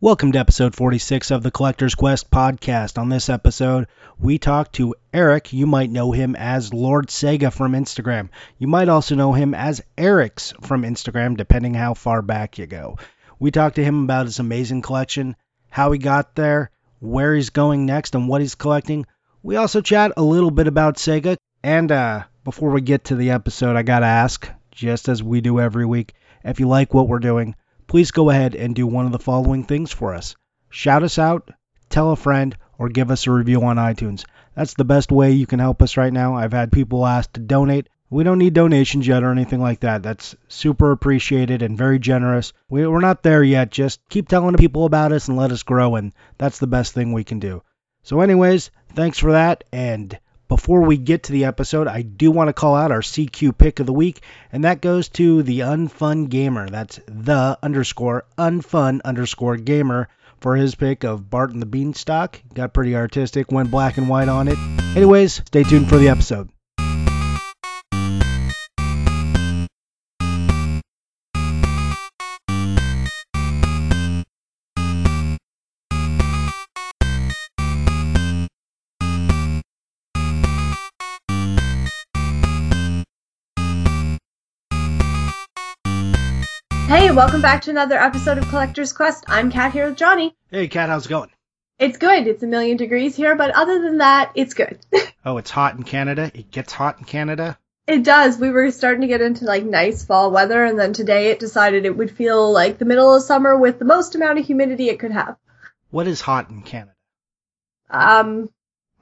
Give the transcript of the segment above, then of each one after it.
Welcome to episode 46 of the Collector's Quest podcast. On this episode, we talk to Eric. You might know him as Lord Sega from Instagram. You might also know him as Eric's from Instagram, depending how far back you go. We talk to him about his amazing collection, how he got there, where he's going next, and what he's collecting. We also chat a little bit about Sega. And uh, before we get to the episode, I gotta ask, just as we do every week, if you like what we're doing, please go ahead and do one of the following things for us. Shout us out, tell a friend, or give us a review on iTunes. That's the best way you can help us right now. I've had people ask to donate. We don't need donations yet or anything like that. That's super appreciated and very generous. We, we're not there yet. Just keep telling people about us and let us grow, and that's the best thing we can do. So, anyways, thanks for that, and before we get to the episode, I do want to call out our CQ pick of the week, and that goes to the Unfun Gamer. That's the underscore unfun underscore gamer for his pick of Bart and the Beanstalk. Got pretty artistic, went black and white on it. Anyways, stay tuned for the episode. Welcome back to another episode of Collector's Quest. I'm Kat here with Johnny. Hey, Kat, how's it going? It's good. It's a million degrees here, but other than that, it's good. Oh, it's hot in Canada. It gets hot in Canada. it does. We were starting to get into like nice fall weather, and then today it decided it would feel like the middle of summer with the most amount of humidity it could have. What is hot in Canada? Um,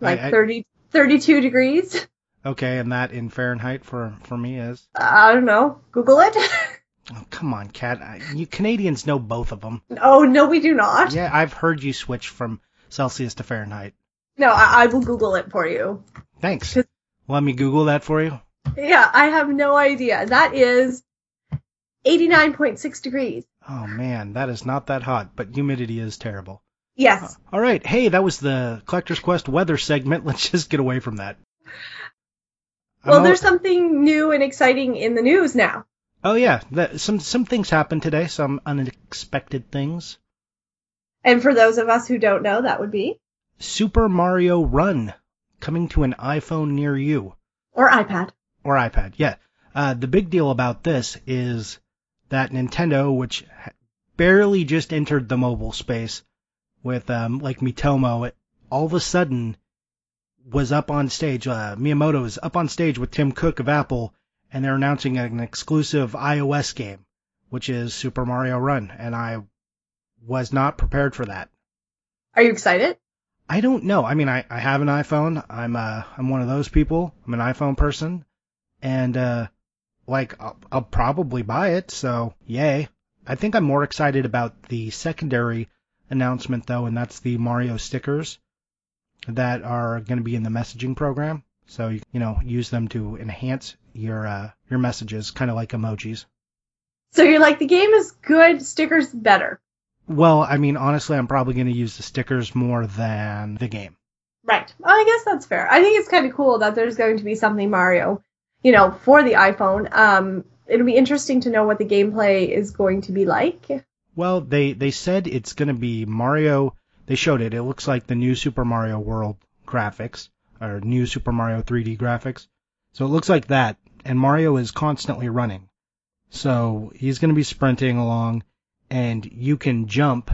like I- I- 30, 32 degrees. Okay, and that in Fahrenheit for for me is. I don't know. Google it. Oh, come on, Kat. I- You Canadians know both of them. oh, no, we do not. Yeah, I've heard you switch from Celsius to Fahrenheit. No, I, I will Google it for you. Thanks. Let me Google that for you. Yeah, I have no idea. That is 89.6 degrees. Oh man, that is not that hot, but humidity is terrible. Yes. Uh, all right, hey, that was the Collector's Quest weather segment. Let's just get away from that. Well, there's something new and exciting in the news now. Oh yeah, that, some some things happened today. Some unexpected things. And for those of us who don't know, that would be Super Mario Run coming to an iPhone near you. or iPad. or iPad. Yeah. Uh, the big deal about this is that Nintendo, which barely just entered the mobile space with um, like Miitomo, it all of a sudden was up on stage. Uh, Miyamoto is up on stage with Tim Cook of Apple, and they're announcing an exclusive iOS game, which is Super Mario Run, and I was not prepared for that. Are you excited? I don't know. I mean, I, I have an iPhone. I'm uh I'm one of those people. I'm an iPhone person, and uh, like I'll, I'll probably buy it. So yay! I think I'm more excited about the secondary announcement though, and that's the Mario stickers that are going to be in the messaging program. So you you know use them to enhance your uh your messages, kind of like emojis. So you're like, the game is good, stickers better. Well, I mean, honestly, I'm probably going to use the stickers more than the game. Right. Well, I guess that's fair. I think it's kind of cool that there's going to be something Mario, you know, for the iPhone. Um, it'll be interesting to know what the gameplay is going to be like. Well, they they said it's going to be Mario. They showed it. It looks like the new Super Mario World graphics or new Super Mario 3D graphics. So it looks like that, and Mario is constantly running. So he's going to be sprinting along, and you can jump,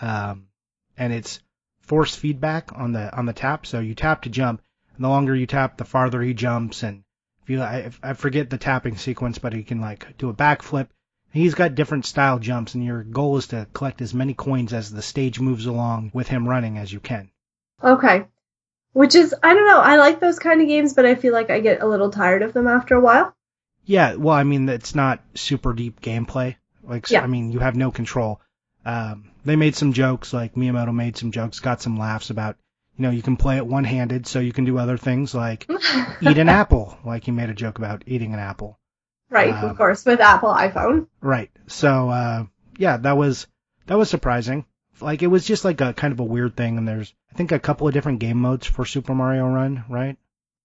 um, and it's force feedback on the on the tap. So you tap to jump, and the longer you tap, the farther he jumps. And if you, I, I forget the tapping sequence, but he can like do a backflip. He's got different style jumps, and your goal is to collect as many coins as the stage moves along with him running as you can. Okay. Which is, I don't know, I like those kind of games, but I feel like I get a little tired of them after a while. Yeah, well, I mean, it's not super deep gameplay. Like, Yeah. I mean, you have no control. Um, they made some jokes, like Miyamoto made some jokes, got some laughs about, you know, you can play it one-handed, so you can do other things like eat an apple. Like he made a joke about eating an apple. right, Um, of course, with Apple iPhone. Right. So, uh, yeah, that was that was surprising. Like, it was just like a kind of a weird thing, and there's I think a couple of different game modes for Super Mario Run, right?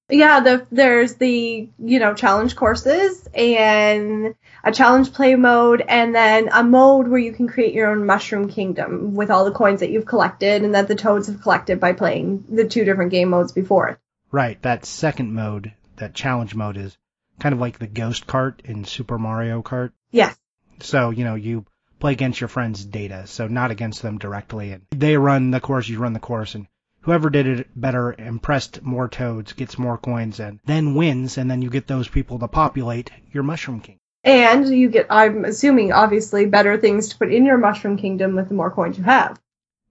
Yeah, the, there's the, you know, challenge courses and a challenge play mode and then a mode where you can create your own mushroom kingdom with all the coins that you've collected and that the toads have collected by playing the two different game modes before it. Right, that second mode, that challenge mode is kind of like the ghost cart in Super Mario Kart. Yes. So, you know, you play against your friend's data, so not against them directly. And they run the course, you run the course, and whoever did it better, impressed more toads, gets more coins, and then wins, and then you get those people to populate your Mushroom King. And you get, I'm assuming, obviously, better things to put in your Mushroom Kingdom with the more coins you have.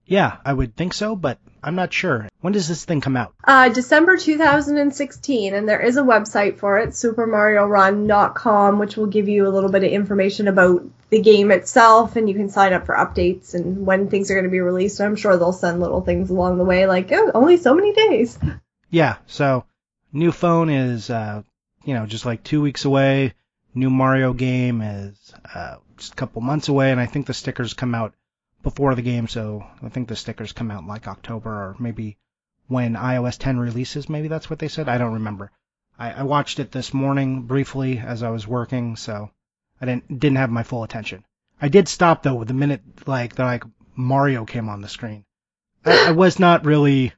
Yeah, I would think so, but I'm not sure. When does this thing come out? Uh, December 2016, and there is a website for it, supermariorun.com, which will give you a little bit of information about the game itself, and you can sign up for updates and when things are going to be released. I'm sure they'll send little things along the way, like, oh, only so many days. Yeah, so new phone is, uh, you know, just like two weeks away. New Mario game is uh, just a couple months away, and I think the stickers come out before the game, so I think the stickers come out in like October or maybe when iOS 10 releases. Maybe that's what they said. I don't remember. I, I watched it this morning briefly as I was working, so I didn't didn't have my full attention. I did stop though the minute like the like Mario came on the screen. I, I was not really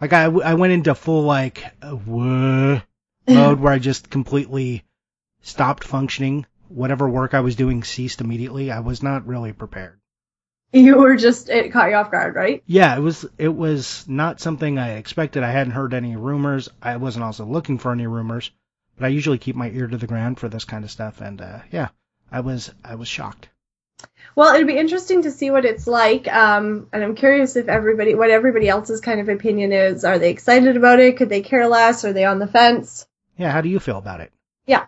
like I, I went into full like uh, whoa mode where I just completely stopped functioning. Whatever work I was doing ceased immediately. I was not really prepared. You were just, it caught you off guard, right? Yeah, it was it was not something I expected. I hadn't heard any rumors. I wasn't also looking for any rumors, but I usually keep my ear to the ground for this kind of stuff. And uh, yeah, I was I was shocked. Well, it'd be interesting to see what it's like, um, and I'm curious if everybody, what everybody else's kind of opinion is. Are they excited about it? Could they care less? Are they on the fence? Yeah, how do you feel about it? Yeah.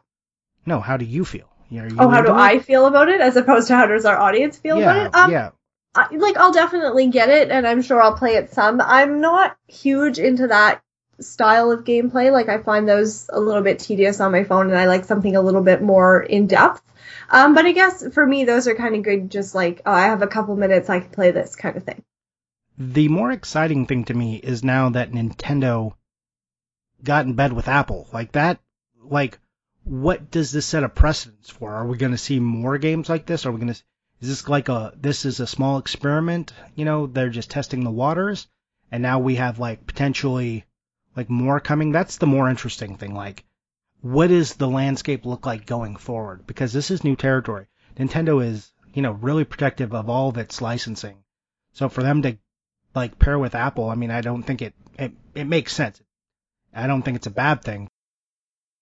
No, how do you feel? Are you oh, how do into I feel about it, as opposed to how does our audience feel yeah, about it? Um, yeah. I, like I'll definitely get it, and I'm sure I'll play it some. I'm not huge into that style of gameplay. Like I find those a little bit tedious on my phone, and I like something a little bit more in depth. Um, but I guess for me, those are kind of good. Just like oh, I have a couple minutes, I can play this kind of thing. The more exciting thing to me is now that Nintendo got in bed with Apple. Like that, like, what does this set a precedence for? Are we going to see more games like this? Are we going to, is this like a, this is a small experiment? You know, they're just testing the waters. And now we have like potentially like more coming. That's the more interesting thing. Like, what does the landscape look like going forward? Because this is new territory. Nintendo is, you know, really protective of all of its licensing. So for them to like pair with Apple, I mean, I don't think it, it, it makes sense. I don't think it's a bad thing.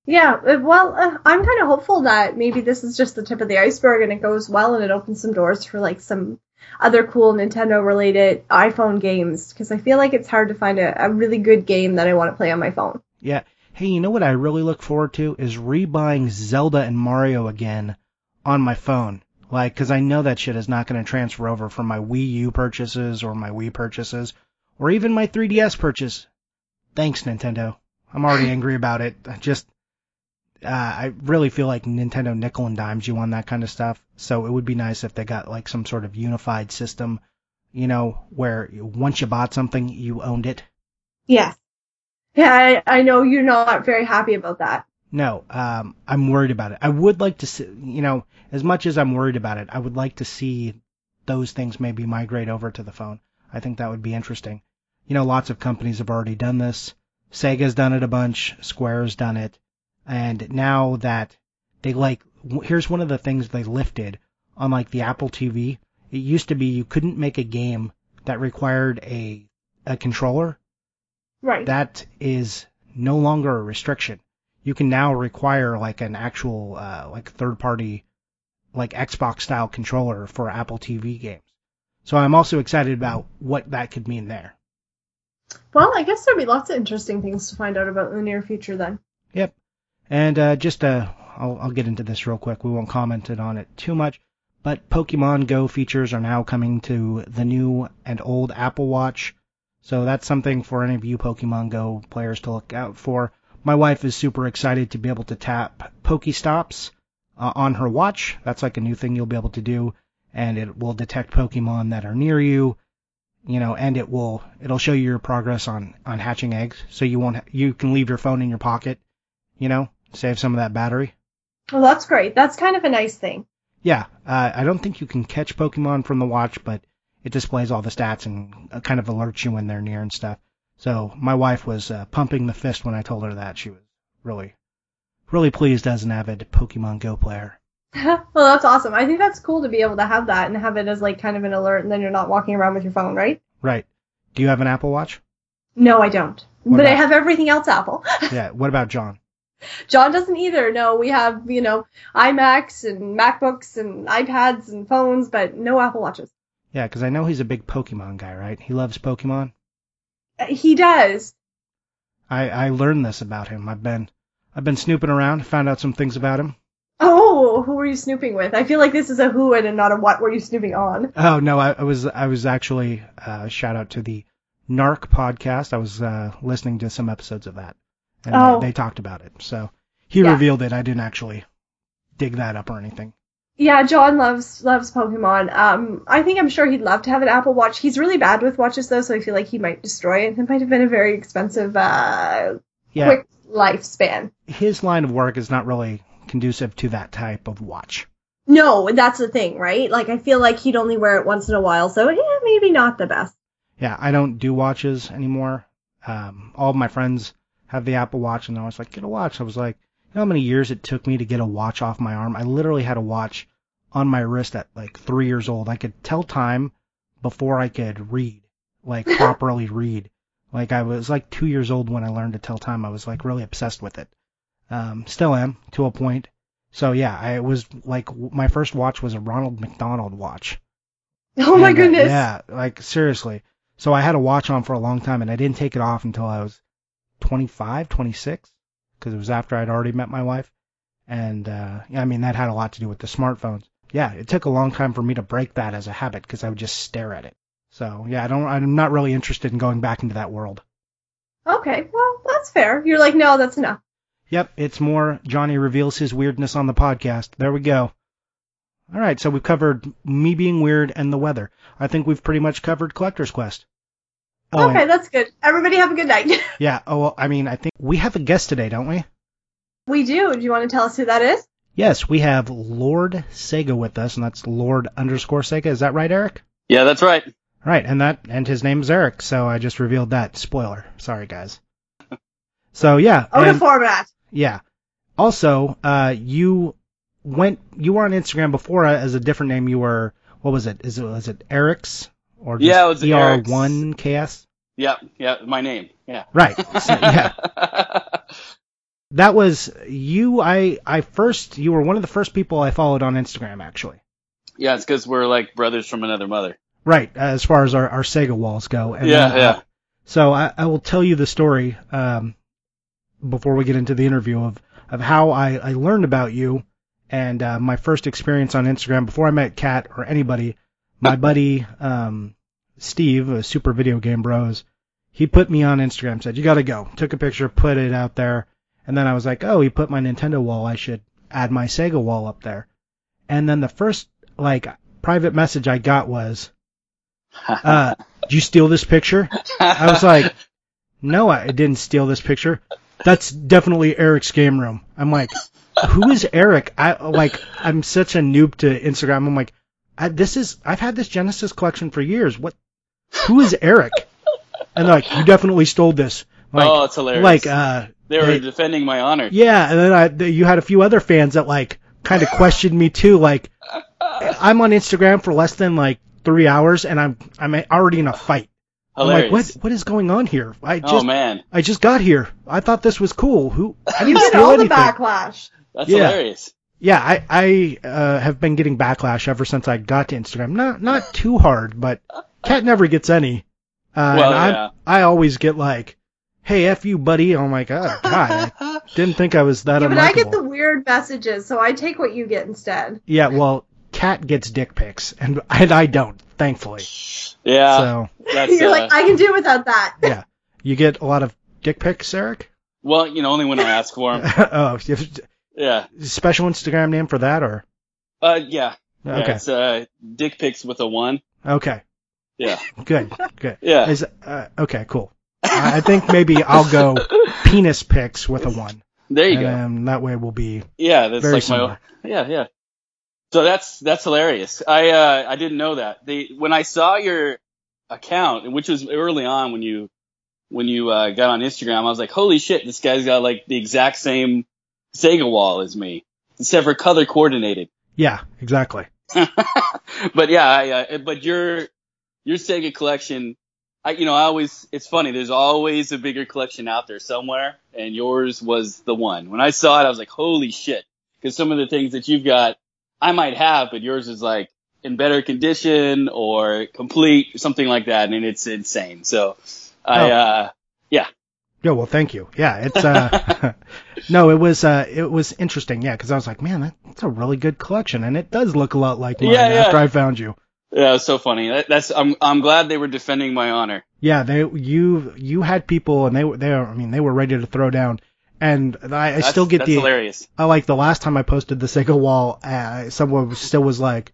Yeah, uh, well, uh, I'm kind of hopeful that maybe this is just the tip of the iceberg and it goes well and it opens some doors for like some other cool Nintendo related iPhone games because I feel like it's hard to find a, a really good game that I want to play on my phone. Yeah. Hey, you know what I really look forward to is rebuying Zelda and Mario again on my phone. Like, cause I know that shit is not going to transfer over from my Wii U purchases or my Wii purchases or even my 3DS purchase. Thanks, Nintendo. I'm already angry about it. I Just, uh, I really feel like Nintendo nickel and dimes you on that kind of stuff. So it would be nice if they got like some sort of unified system, you know, where once you bought something, you owned it. Yes. Yeah, I, I know you're not very happy about that. No, um, I'm worried about it. I would like to see, you know, as much as I'm worried about it, I would like to see those things maybe migrate over to the phone. I think that would be interesting. You know, lots of companies have already done this. Sega's done it a bunch. Square's done it. And now that they like, here's one of the things they lifted on like the Apple TV. It used to be you couldn't make a game that required a, a controller Right. that is no longer a restriction. You can now require like an actual uh, like third party like Xbox style controller for Apple TV games. So I'm also excited about what that could mean there. well, I guess there'll be lots of interesting things to find out about in the near future then. Yep. And uh, just uh, I'll, I'll get into this real quick. We won't comment on it too much. But Pokemon Go features are now coming to the new and old Apple Watch. So that's something for any of you Pokemon Go players to look out for. My wife is super excited to be able to tap Pokestops uh, on her watch. That's like a new thing you'll be able to do, and it will detect Pokemon that are near you. you know, and it will it'll show you your progress on on hatching eggs, so you won't you can leave your phone in your pocket, you know, save some of that battery. Well, that's great. That's kind of a nice thing. Yeah, uh, I don't think you can catch Pokemon from the watch, but it displays all the stats and uh, kind of alerts you when they're near and stuff. So my wife was uh, pumping the fist when I told her that. She was really, really pleased as an avid Pokemon Go player. well, that's awesome. I think that's cool to be able to have that and have it as like kind of an alert, and then you're not walking around with your phone, right? Right. Do you have an Apple Watch? No, I don't. What but I have everything else Apple. Yeah. What about John? John doesn't either. No, we have, you know, iMacs and MacBooks and iPads and phones, but no Apple Watches. Yeah, because I know he's a big Pokemon guy, right? He loves Pokemon. Uh, He does. I I learned this about him. I've been I've been snooping around, found out some things about him. Oh, who were you snooping with? I feel like this is a who and not a what were you snooping on. Oh no, I, I was I was actually uh, shout out to the Narc podcast. I was uh, listening to some episodes of that, and Oh. they, they talked about it. So he Yeah. revealed it. I didn't actually dig that up or anything. Yeah, John loves loves Pokemon. Um, I think I'm sure he'd love to have an Apple Watch. He's really bad with watches though, so I feel like he might destroy it. It might have been a very expensive, uh, Yeah, quick lifespan. his line of work is not really conducive to that type of watch. No, that's the thing, right? Like I feel like he'd only wear it once in a while, so yeah, maybe not the best. Yeah, I don't do watches anymore. Um, all of my friends have the Apple Watch, and I was like, get a watch. I was like, you know how many years it took me to get a watch off my arm? I literally had a watch on my wrist at like three years old. I could tell time before I could read, like properly read. Like I was like two years old when I learned to tell time. I was like really obsessed with it. Um, still am to a point. So yeah, I was like my first watch was a Ronald McDonald watch. Oh my And, uh, goodness. yeah, like seriously. So I had a watch on for a long time, and I didn't take it off until I was 25, 26, because it was after I'd already met my wife. And uh, yeah, I mean that had a lot to do with the smartphones. Yeah, it took a long time for me to break that as a habit because I would just stare at it. So yeah, I don't. I'm not really interested in going back into that world. Okay, well that's fair. You're like, no, that's enough. Yep, it's more Johnny reveals his weirdness on the podcast. There we go. All right, so we've covered me being weird and the weather. I think we've pretty much covered Collector's Quest. Oh, and- okay, that's good. Everybody have a good night. Yeah. Oh, well, I mean, I think we have a guest today, don't we? we do. Do you want to tell us who that is? Yes, we have Lord Sega with us, and that's Lord underscore Sega. Is that right, Eric? Yeah, that's right. Right, and that and his name is Eric. So I just revealed that. Spoiler. Sorry, guys. So yeah, Oh, the format. yeah. Also, uh, you went you were on Instagram before uh, as a different name. You were what was it? Is it was it Eric's or just Yeah, it was ER one KS? Yeah, yeah, my name. Yeah. Right. So, yeah. That was you. I I first you were one of the first people I followed on Instagram actually. yeah, it's because we're like brothers from another mother. Right, as far as our, our Sega walls go. And Yeah, then, uh, yeah. so I, I will tell you the story um, before we get into the interview of, of how I, I learned about you and uh, my first experience on Instagram before I met Kat or anybody. My buddy um, Steve, a Super Video Game Bros, he put me on Instagram, said, You got to go. Took a picture, put it out there. And then I was like, Oh, he put my Nintendo wall. I should add my Sega wall up there. And then the first, like, private message I got was, uh, did you steal this picture? I was like, no, I didn't steal this picture. That's definitely Eric's game room. I'm like, who is Eric? I like, I'm such a noob to Instagram. I'm like, I, this is, I've had this Genesis collection for years. What, who is Eric? And they're like, you definitely stole this. Like, oh, it's hilarious. like, uh, they were they- defending my honor. yeah, and then I, th- you had a few other fans that like kind of questioned me too. Like, I'm on Instagram for less than like three hours, and I'm I'm already in a fight. Hilarious. I'm like, what what is going on here? I just oh man, I just got here. I thought this was cool. Who I didn't You get steal all the backlash. that's Yeah. hilarious. Yeah, I I uh, have been getting backlash ever since I got to Instagram. Not not too hard, but Kat never gets any. Uh, Well, and yeah. I I always get like, hey, f you, buddy. I'm like, oh god, I didn't think I was that Yeah, but I get the unlikable. weird messages, so I take what you get instead. Yeah, well, Kat gets dick pics, and and I don't, thankfully. Yeah, So that's You're uh, like, I can do without that. yeah, you get a lot of dick pics, Eric. well, you know, only when I ask for them. oh, you Yeah. special Instagram name for that, or Uh, yeah. Yeah, okay, It's uh, dick pics with a one. okay, Yeah. Good, good. Yeah. Is uh, okay, cool. I think maybe I'll go penis pics with a one, There you and go. um, that way we'll be Yeah, that's like similar. my yeah, yeah. So that's that's hilarious. I uh I didn't know that. They when I saw your account, which was early on when you when you uh, got on Instagram, I was like, holy shit, this guy's got like the exact same Sega wall as me, except for color coordinated. Yeah, exactly. but yeah, I, uh, but your your Sega collection, I you know I always it's funny. There's always a bigger collection out there somewhere, and yours was the one. When I saw it, I was like, holy shit! Because some of the things that you've got, I might have, but yours is like in better condition or complete, something like that, and it's insane. So I Oh. uh Yeah, well, thank you. Yeah, it's uh, no, it was uh, it was interesting. Yeah, because I was like, man, that, that's a really good collection, and it does look a lot like mine Yeah, yeah. after I found you. Yeah, it was so funny. That, that's I'm I'm glad they were defending my honor. Yeah, they you you had people, and they were they were, I mean they were ready to throw down, and I, I still get that's the hilarious. I like the last time I posted the Sega wall, uh, someone still was like,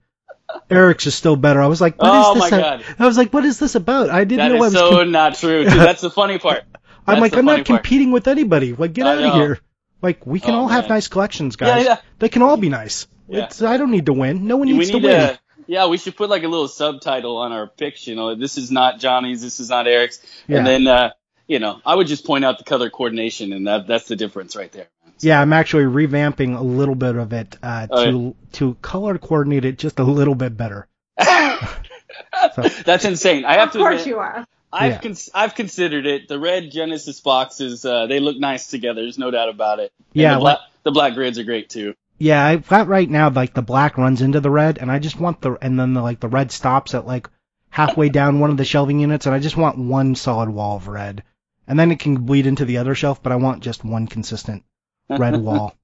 Eric's is still better. I was like, what is Oh this? my God. I was like, what is this about? I didn't That know I was. so com- not true. 'cause that's the funny part. I'm that's like, I'm not part. competing with anybody. Like, get I out of here. Like, we can Oh, all have nice collections, guys. yeah. yeah. They can all be nice. Yeah. It's, I don't need to win. No one we needs need to win. to, yeah, we should put like a little subtitle on our pics. You know, this is not Johnny's, this is not Eric's, Yeah. and then uh, you know, I would just point out the color coordination, and that that's the difference right there. Yeah, I'm actually revamping a little bit of it uh, to to color coordinate it just a little bit better. That's insane. I have Of to course admit, you are. I've Yeah. cons- I've considered it. The red Genesis boxes, uh, they look nice together. There's no doubt about it. And Yeah, the, bla- the black grids are great too. Yeah, I've got right now like the black runs into the red, and I just want the and then the, like the red stops at like halfway down one of the shelving units, and I just want one solid wall of red, and then it can bleed into the other shelf, but I want just one consistent red wall.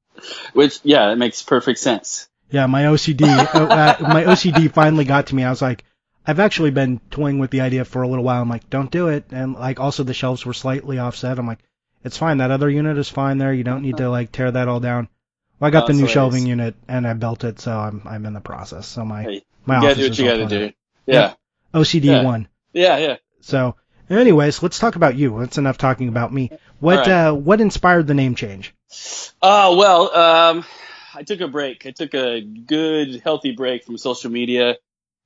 Which, yeah, it makes perfect sense. Yeah, my OCD, uh, uh, my OCD finally got to me. I was like, I've actually been toying with the idea for a little while. I'm like, don't do it, and like also the shelves were slightly offset. I'm like, it's fine. That other unit is fine there. You don't need to like tear that all down. Well, I got Oh, the new shelving unit and I built it, so I'm I'm in the process. So my Hey, my office do what is you gotta do. Yeah. up. OCD Yeah. one. Yeah, yeah. So, anyways, let's talk about you. That's enough talking about me. What right. uh what inspired the name change? Uh, well, um, I took a break. I took a good, healthy break from social media.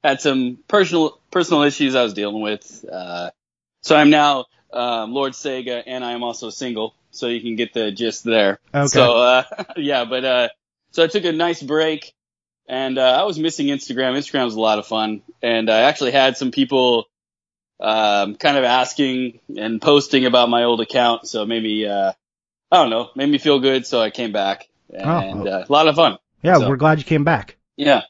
Had some personal personal issues I was dealing with. Uh, so I'm now um, Lord Sega, and I am also single. So you can get the gist there. Okay. So uh, yeah, but uh, so I took a nice break, and uh, I was missing Instagram. Instagram was a lot of fun, and I actually had some people um, kind of asking and posting about my old account. So maybe uh, I don't know, made me feel good. So I came back, and Oh. uh, a lot of fun. Yeah, So- we're glad you came back. Yeah.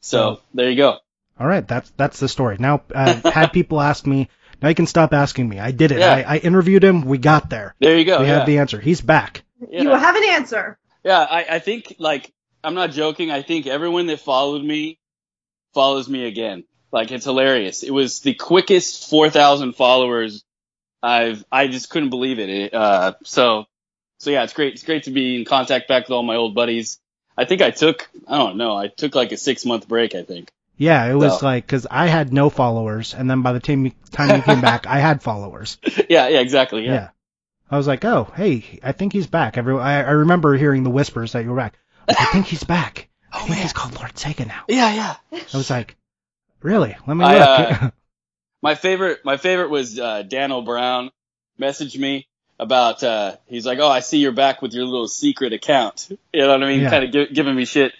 So there you go. All right, that's that's the story. Now, I've had people ask me, now you can stop asking me. I did it. Yeah. I, I interviewed him. We got there. There you go. we yeah. have the answer. He's back. yeah. You have an answer. Yeah, I, I think like I'm not joking. I think everyone that followed me follows me again. Like it's hilarious. It was the quickest 4,000 followers I've. I just couldn't believe it. it. Uh, so so yeah, it's great. It's great to be in contact back with all my old buddies. I think I took I don't know. I took like a six month break. I think. Yeah, it was So- like because I had no followers, and then by the time you, time you came back, I had followers. yeah, yeah, exactly. Yeah. Yeah. I was like, oh, hey, I think he's back. Every I, I remember hearing the whispers that you were back. I think he's back. I Oh, think man. he's called Lord Sega now. Yeah, yeah. I was like, really? Let me I, look. uh, My favorite, my favorite was uh, Dan O'Brown messaged me about. Uh, he's like, "Oh, I see you're back with your little secret account." You know what I mean? Yeah. Kind of gi- giving me shit.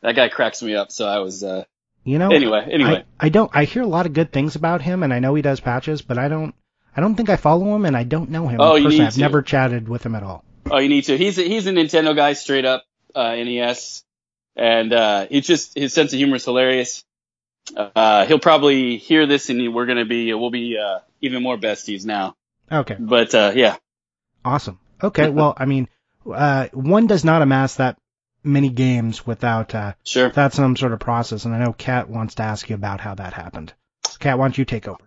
That guy cracks me up. So I was. Uh, you know, anyway, anyway. I, I don't. I hear a lot of good things about him, and I know he does patches, but I don't. I don't think I follow him, and I don't know him. Oh, you need I've to. never chatted with him at all. oh, you need to. He's a, he's a Nintendo guy, straight up uh, NES, and uh, he just his sense of humor is hilarious. Uh, he'll probably hear this, and we're gonna be we'll be uh, even more besties now. Okay, But uh, yeah, awesome. Okay, well, I mean, uh, one does not amass that many games without uh, sure. without some sort of process, and I know Kat wants to ask you about how that happened. Kat, why don't you take over?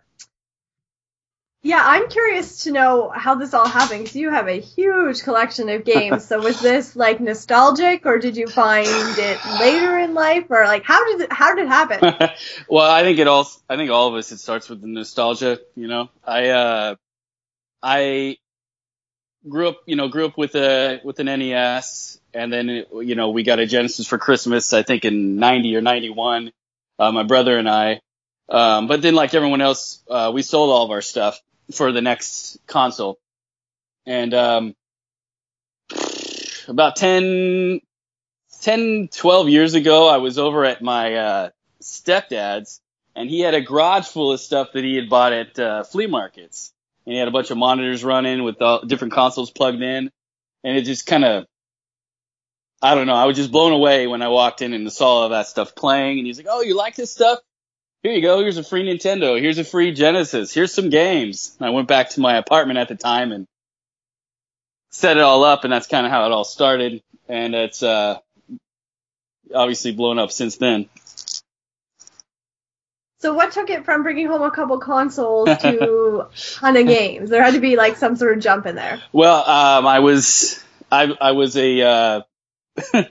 Yeah, I'm curious to know how this all happened because you have a huge collection of games. so was this like nostalgic, or did you find it later in life, or like how did it, how did it happen? well, I think it all. I think all of us. It starts with the nostalgia. You know, I uh, I grew up. You know, grew up with a with an NES, and then you know we got a Genesis for Christmas. I think in '90 or '91. Uh, my brother and I. Um, but then, like everyone else, uh, we sold all of our stuff for the next console. And um, about 10, 10, 12 years ago, I was over at my uh, stepdad's, and he had a garage full of stuff that he had bought at uh, flea markets. And he had a bunch of monitors running with all, different consoles plugged in, and it just kind of I don't know. I was just blown away when I walked in and saw all that stuff playing. And he's like, "Oh, you like this stuff? here you go. Here's a free Nintendo. Here's a free Genesis. Here's some games. And I went back to my apartment at the time and set it all up, and that's kind of how it all started. And it's uh, obviously blown up since then. So what took it from bringing home a couple consoles to of games? There had to be like some sort of jump in there. Well, um, I was I I was a uh,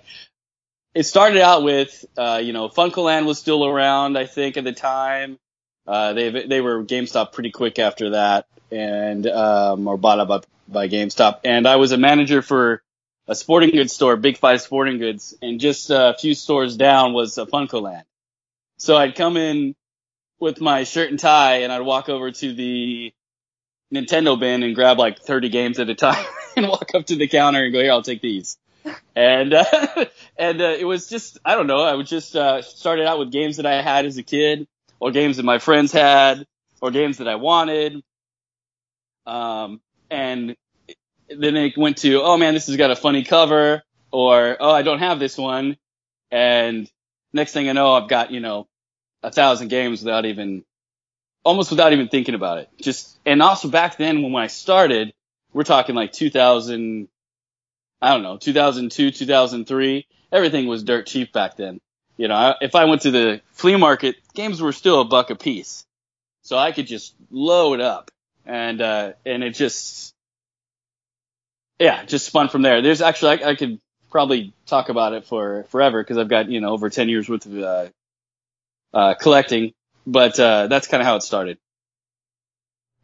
it started out with, uh, you know, FuncoLand was still around, I think, at the time. Uh, they they were GameStop pretty quick after that, and um, or bought up by, GameStop. And I was a manager for a sporting goods store, Big Five Sporting Goods, and just a few stores down was a FuncoLand. So I'd come in with my shirt and tie, and I'd walk over to the Nintendo bin and grab like 30 games at a time, and walk up to the counter and go, "Here, I'll take these." and uh, and uh, it was just I don't know. I would just uh, started out with games that I had as a kid, or games that my friends had, or games that I wanted. Um, and then it went to oh man, this has got a funny cover, or oh I don't have this one, and next thing I know I've got you know a thousand games without even almost without even thinking about it. Just and also back then when I started, we're talking like 2000 I don't know, 2002, 2003, everything was dirt cheap back then. You know, if I went to the flea market, games were still a buck a piece. So I could just load up and, uh, and it just, yeah, just spun from there. There's actually, I, I could probably talk about it for forever because I've got, you know, over 10 years worth of, uh, uh, collecting, but, uh, that's kind of how it started.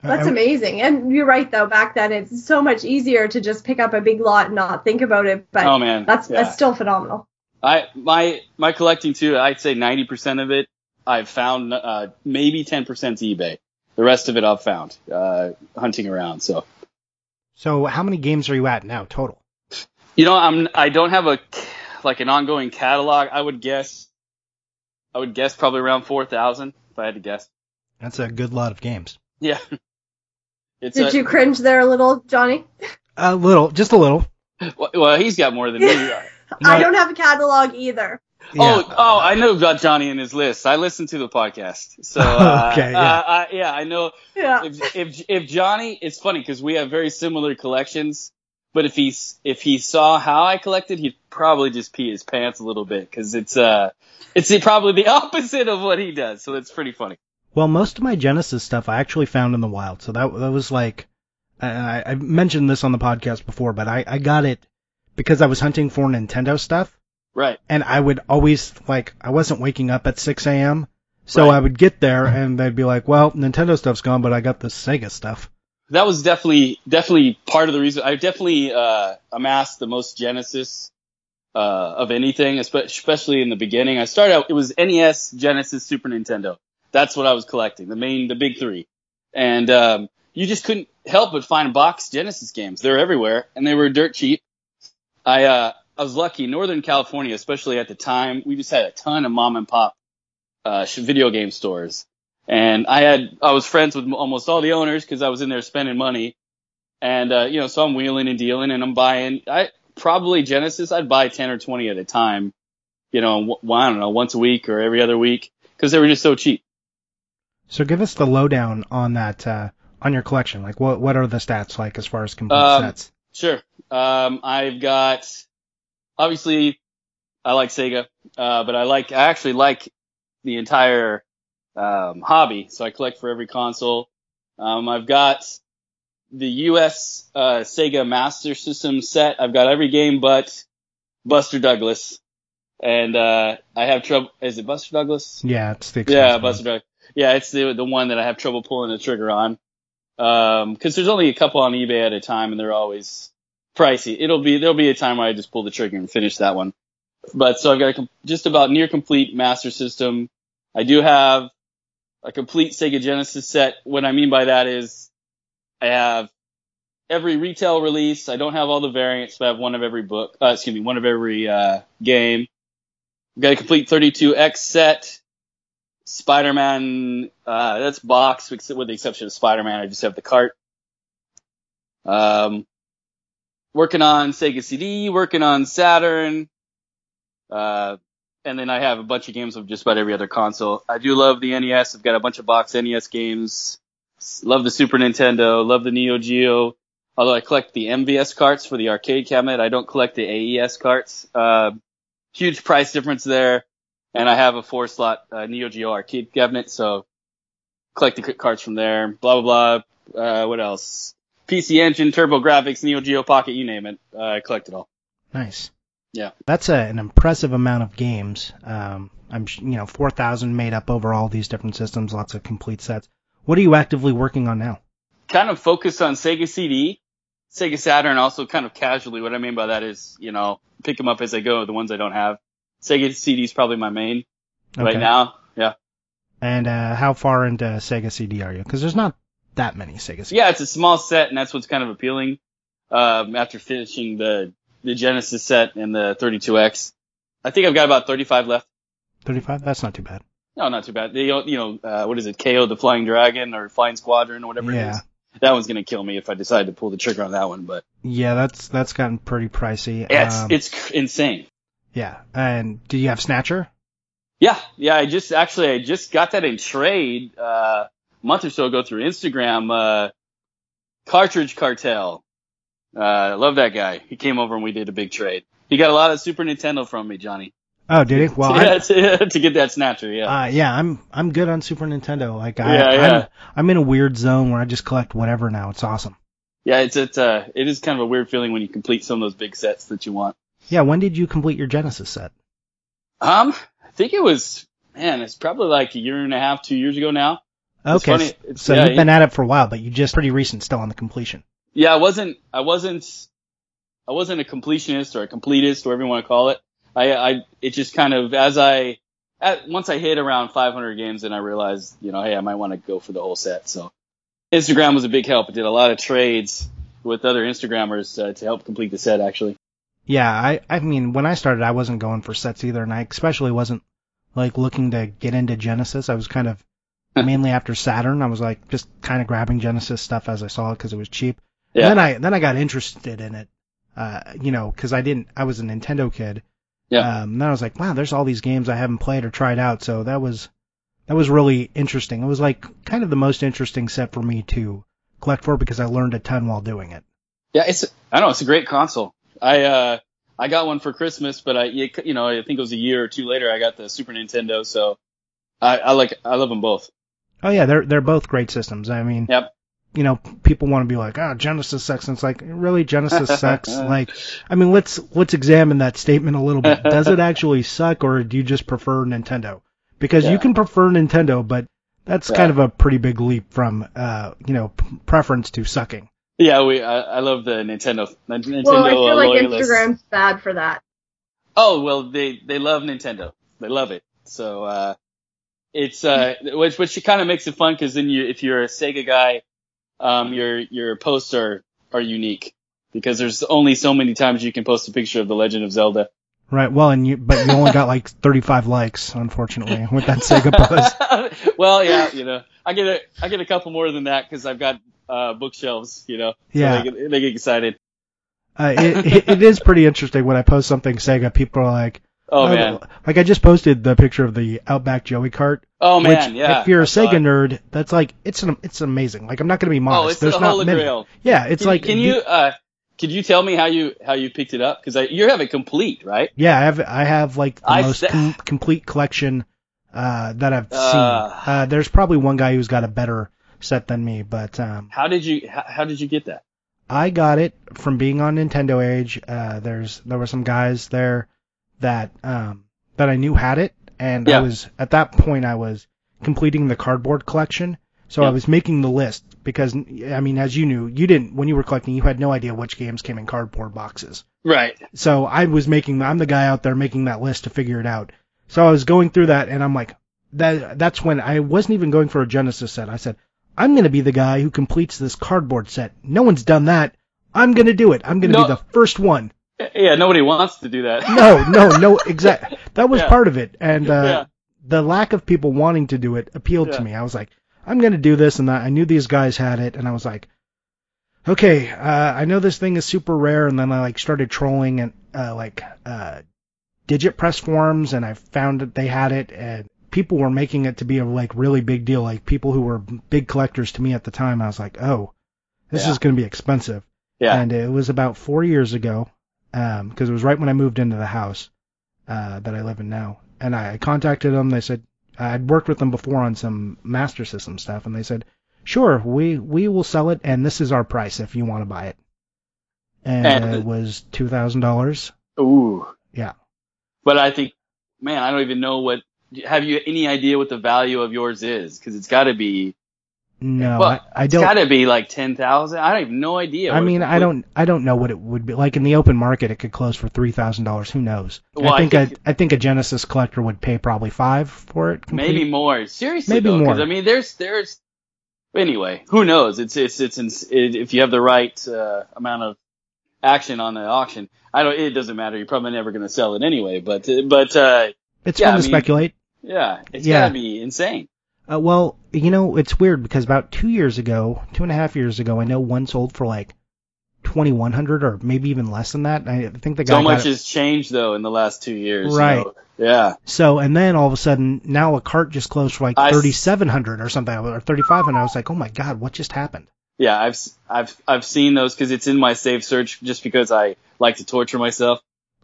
That's amazing. And you're right though, back then it's so much easier to just pick up a big lot and not think about it. But oh man, that's yeah. that's still phenomenal. I my my collecting too, I'd say ninety percent of it I've found uh maybe ten percent eBay. The rest of it I've found, uh hunting around, so So how many games are you at now total? You know, I'm I don't have a like an ongoing catalog. I would guess I would guess probably around four thousand if I had to guess. That's a good lot of games. Yeah. It's Did a, you cringe there a little, Johnny? A little, just a little. Well, he's got more than me. I don't have a catalog either. Yeah. Oh, oh, I know about Johnny and his list. I listened to the podcast, so uh, okay, yeah, uh, I, yeah, I know. Yeah. If if, if Johnny, it's funny because we have very similar collections. But if he's if he saw how I collected, he'd probably just pee his pants a little bit because it's uh it's probably the opposite of what he does. So it's pretty funny. Well, most of my Genesis stuff I actually found in the wild, so that that was like, I, I mentioned this on the podcast before, but I I got it because I was hunting for Nintendo stuff. Right. And I would always like I wasn't waking up at 6 a.m. So right. I would get there and they'd be like, "Well, Nintendo stuff's gone, but I got the Sega stuff." That was definitely definitely part of the reason. I definitely uh, amassed the most Genesis uh, of anything, especially in the beginning. I started out it was NES, Genesis, Super Nintendo. That's what I was collecting, the main, the big three. And, um, you just couldn't help but find box Genesis games. They're everywhere and they were dirt cheap. I, uh, I was lucky. Northern California, especially at the time, we just had a ton of mom and pop, uh, video game stores. And I had, I was friends with almost all the owners because I was in there spending money. And, uh, you know, so I'm wheeling and dealing and I'm buying, I probably Genesis, I'd buy 10 or 20 at a time, you know, I don't know, once a week or every other week because they were just so cheap. So give us the lowdown on that uh, on your collection. Like what what are the stats like as far as complete um, sets? Sure. Um, I've got obviously I like Sega, uh, but I like I actually like the entire um, hobby. So I collect for every console. Um, I've got the U.S. Uh, Sega Master System set. I've got every game but Buster Douglas, and uh, I have trouble. Is it Buster Douglas? Yeah, it's the Yeah, Buster Douglas. Yeah, it's the the one that I have trouble pulling the trigger on. Um, cause there's only a couple on eBay at a time and they're always pricey. It'll be, there'll be a time where I just pull the trigger and finish that one. But so I've got a just about near complete master system. I do have a complete Sega Genesis set. What I mean by that is I have every retail release. I don't have all the variants, but I have one of every book, uh, excuse me, one of every, uh, game. I've got a complete 32X set. Spider-Man, uh, that's box with the exception of Spider-Man. I just have the cart. Um, working on Sega CD, working on Saturn, uh, and then I have a bunch of games of just about every other console. I do love the NES. I've got a bunch of box NES games. Love the Super Nintendo. Love the Neo Geo. Although I collect the MVS carts for the arcade cabinet, I don't collect the AES carts. Uh, huge price difference there. And I have a four slot uh, Neo Geo arcade cabinet, so collect the carts from there. Blah blah blah. Uh, what else? PC Engine, TurboGrafx, Neo Geo Pocket, you name it. Uh, I collect it all. Nice. Yeah. That's a, an impressive amount of games. Um, I'm, you know, 4,000 made up over all these different systems, lots of complete sets. What are you actively working on now? Kind of focused on Sega CD, Sega Saturn, also kind of casually. What I mean by that is, you know, pick them up as I go, the ones I don't have. Sega CD is probably my main right now. Yeah. And uh, how far into Sega CD are you? Because there's not that many Sega CDs. Yeah, it's a small set, and that's what's kind of appealing. Um, after finishing the the Genesis set and the 32X, I think I've got about 35 left. 35? That's not too bad. No, not too bad. They, you know, uh, what is it? Keio the Flying Dragon or Flying Squadron or whatever it Yeah. is. That one's gonna kill me if I decide to pull the trigger on that one. But Yeah, that's that's gotten pretty pricey. it's Um, it's insane. yeah. And do you have Snatcher? Yeah, yeah. I just actually I just got that in trade uh, a month or so ago through Instagram. Uh, Cartridge Cartel. Uh, I love that guy. He came over and we did a big trade. He got a lot of Super Nintendo from me, Johnny. Oh, did he? Well, yeah, to, to get that snatcher. Yeah. uh, yeah, I'm I'm good on Super Nintendo. Like I, Yeah, yeah. I'm I'm in a weird zone where I just collect whatever now. It's awesome. yeah, it's it's uh it is kind of a weird feeling when you complete some of those big sets that you want. Yeah, when did you complete your Genesis set? Um, I think it was man, it's probably like a year and a half, two years ago now. It's Okay, funny, it's- so yeah, you've been at it for a while, but you just pretty recent still on the completion. Yeah, I wasn't, I wasn't, I wasn't a completionist or a completist, whatever you want to call it. I, I, it just kind of, as I, at, once I hit around 500 games, then I realized, you know, hey, I might want to go for the whole set. So Instagram was a big help. I did a lot of trades with other Instagrammers uh, to help complete the set, actually. Yeah, I I mean when I started, I wasn't going for sets either, and I especially wasn't like looking to get into Genesis. I was kind of mainly after Saturn. I was like just kind of grabbing Genesis stuff as I saw it because it was cheap. Yeah. And then I then I got interested in it, uh, you know, because I didn't. I was a Nintendo kid. Yeah. Um, then I was like, wow, there's all these games I haven't played or tried out. So that was that was really interesting. It was like kind of the most interesting set for me to collect for because I learned a ton while doing it. Yeah, it's, I don't know, it's a great console. I, uh, I got one for Christmas, but I, you know, I think it was a year or two later, I got the Super Nintendo, so I, I like, I love them both. Oh yeah, they're they're both great systems. I mean, Yep. You know, people want to be like, oh, Genesis sucks. And it's like, really, Genesis sucks. like, I mean, let's let's examine that statement a little bit. Does it actually suck, or do you just prefer Nintendo? Because Yeah. you can prefer Nintendo, but that's Yeah. kind of a pretty big leap from, uh, you know, p- preference to sucking. Yeah, we. I, I love the Nintendo. Nintendo Well, I feel uh, like loyalists. Instagram's bad for that. Oh well, they they love Nintendo. They love it. So uh, it's uh, which which kind of makes it fun because then you if you're a Sega guy, um, your your posts are are unique because there's only so many times you can post a picture of the Legend of Zelda. Right. Well, and you, but you only got like 35 likes, unfortunately, with that Sega post. well, yeah, you know, I get a I get a couple more than that because I've got uh bookshelves. You know, so Yeah. they get, they get excited. Uh, it, it, it is pretty interesting when I post something Sega. People are like, Oh man, like I just posted the picture of the Outback Joey cart. Oh man, which, yeah. if you're a Sega nerd, that's like it's an it's amazing. Like I'm not gonna be modest. oh, it's There's the not Holy many. Grail. Yeah, it's can, like can you uh could you tell me how you how you picked it up because you have it complete right Yeah, I have I have like the I most sa- com- complete collection uh, that I've seen. Uh. Uh, there's probably one guy who's got a better set than me, but um, How did you how, how did you get that? I got it from being on NintendoAge. Uh, there's there were some guys there that um, that I knew had it, and Yeah. I was at that point I was completing the cardboard collection. So I was making the list because I mean, as you knew, you didn't when you were collecting, you had no idea which games came in cardboard boxes. Right. So I was making I'm the guy out there making that list to figure it out. So I was going through that and I'm like that that's when I wasn't even going for a Genesis set. I said, I'm going to be the guy who completes this cardboard set. No one's done that. I'm going to do it. I'm going to No. be the first one. Yeah, nobody wants to do that. No, no, no, exact. That was Yeah. part of it. And uh Yeah. the lack of people wanting to do it appealed Yeah. to me. I was like, I'm going to do this and that. I knew these guys had it and I was like, okay, uh, I know this thing is super rare. And then I like started trolling and, uh, like, uh, DigitPress forums and I found that they had it and people were making it to be a like really big deal. Like people who were big collectors to me at the time, I was like, oh, this is going to be expensive. Yeah. And it was about four years ago, um, because it was right when I moved into the house uh, that I live in now. And I contacted them. They said I'd worked with them before on some Master System stuff, and they said, "Sure, we we will sell it, and this is our price if you want to buy it." And, And- it was two thousand dollars. Ooh. Yeah. But I think, man, I don't even know what. Have you any idea what the value of yours is? Because it's got to be. No, well, I, I it's don't. It's got to be like ten thousand. I have no idea. I mean, I don't, I don't know what it would be like in the open market. It could close for three thousand dollars. Who knows? Well, I I think, think- a, I think a Genesis collector would pay probably five for it. complete. Maybe more. Seriously, Maybe though, more. I mean, there's there's. Anyway, who knows? It's it's it's if you have the right uh, amount of action on the auction. I don't. It doesn't matter. You're probably never going to sell it anyway. But but uh, It's yeah, fun I to mean- speculate. yeah, it's Yeah. got to be insane. Uh, well, you know, it's weird because about two years ago, two and a half years ago, I know one sold for like twenty one hundred or maybe even less than that. I think the guy So got much has changed though in the last two years. you Right. know. Yeah. So, and then all of a sudden, now a cart just closed for like thirty seven hundred or something, or thirty five hundred. I was like, oh my god, what just happened? Yeah, I've I've I've seen those because it's in my save search just because I like to torture myself.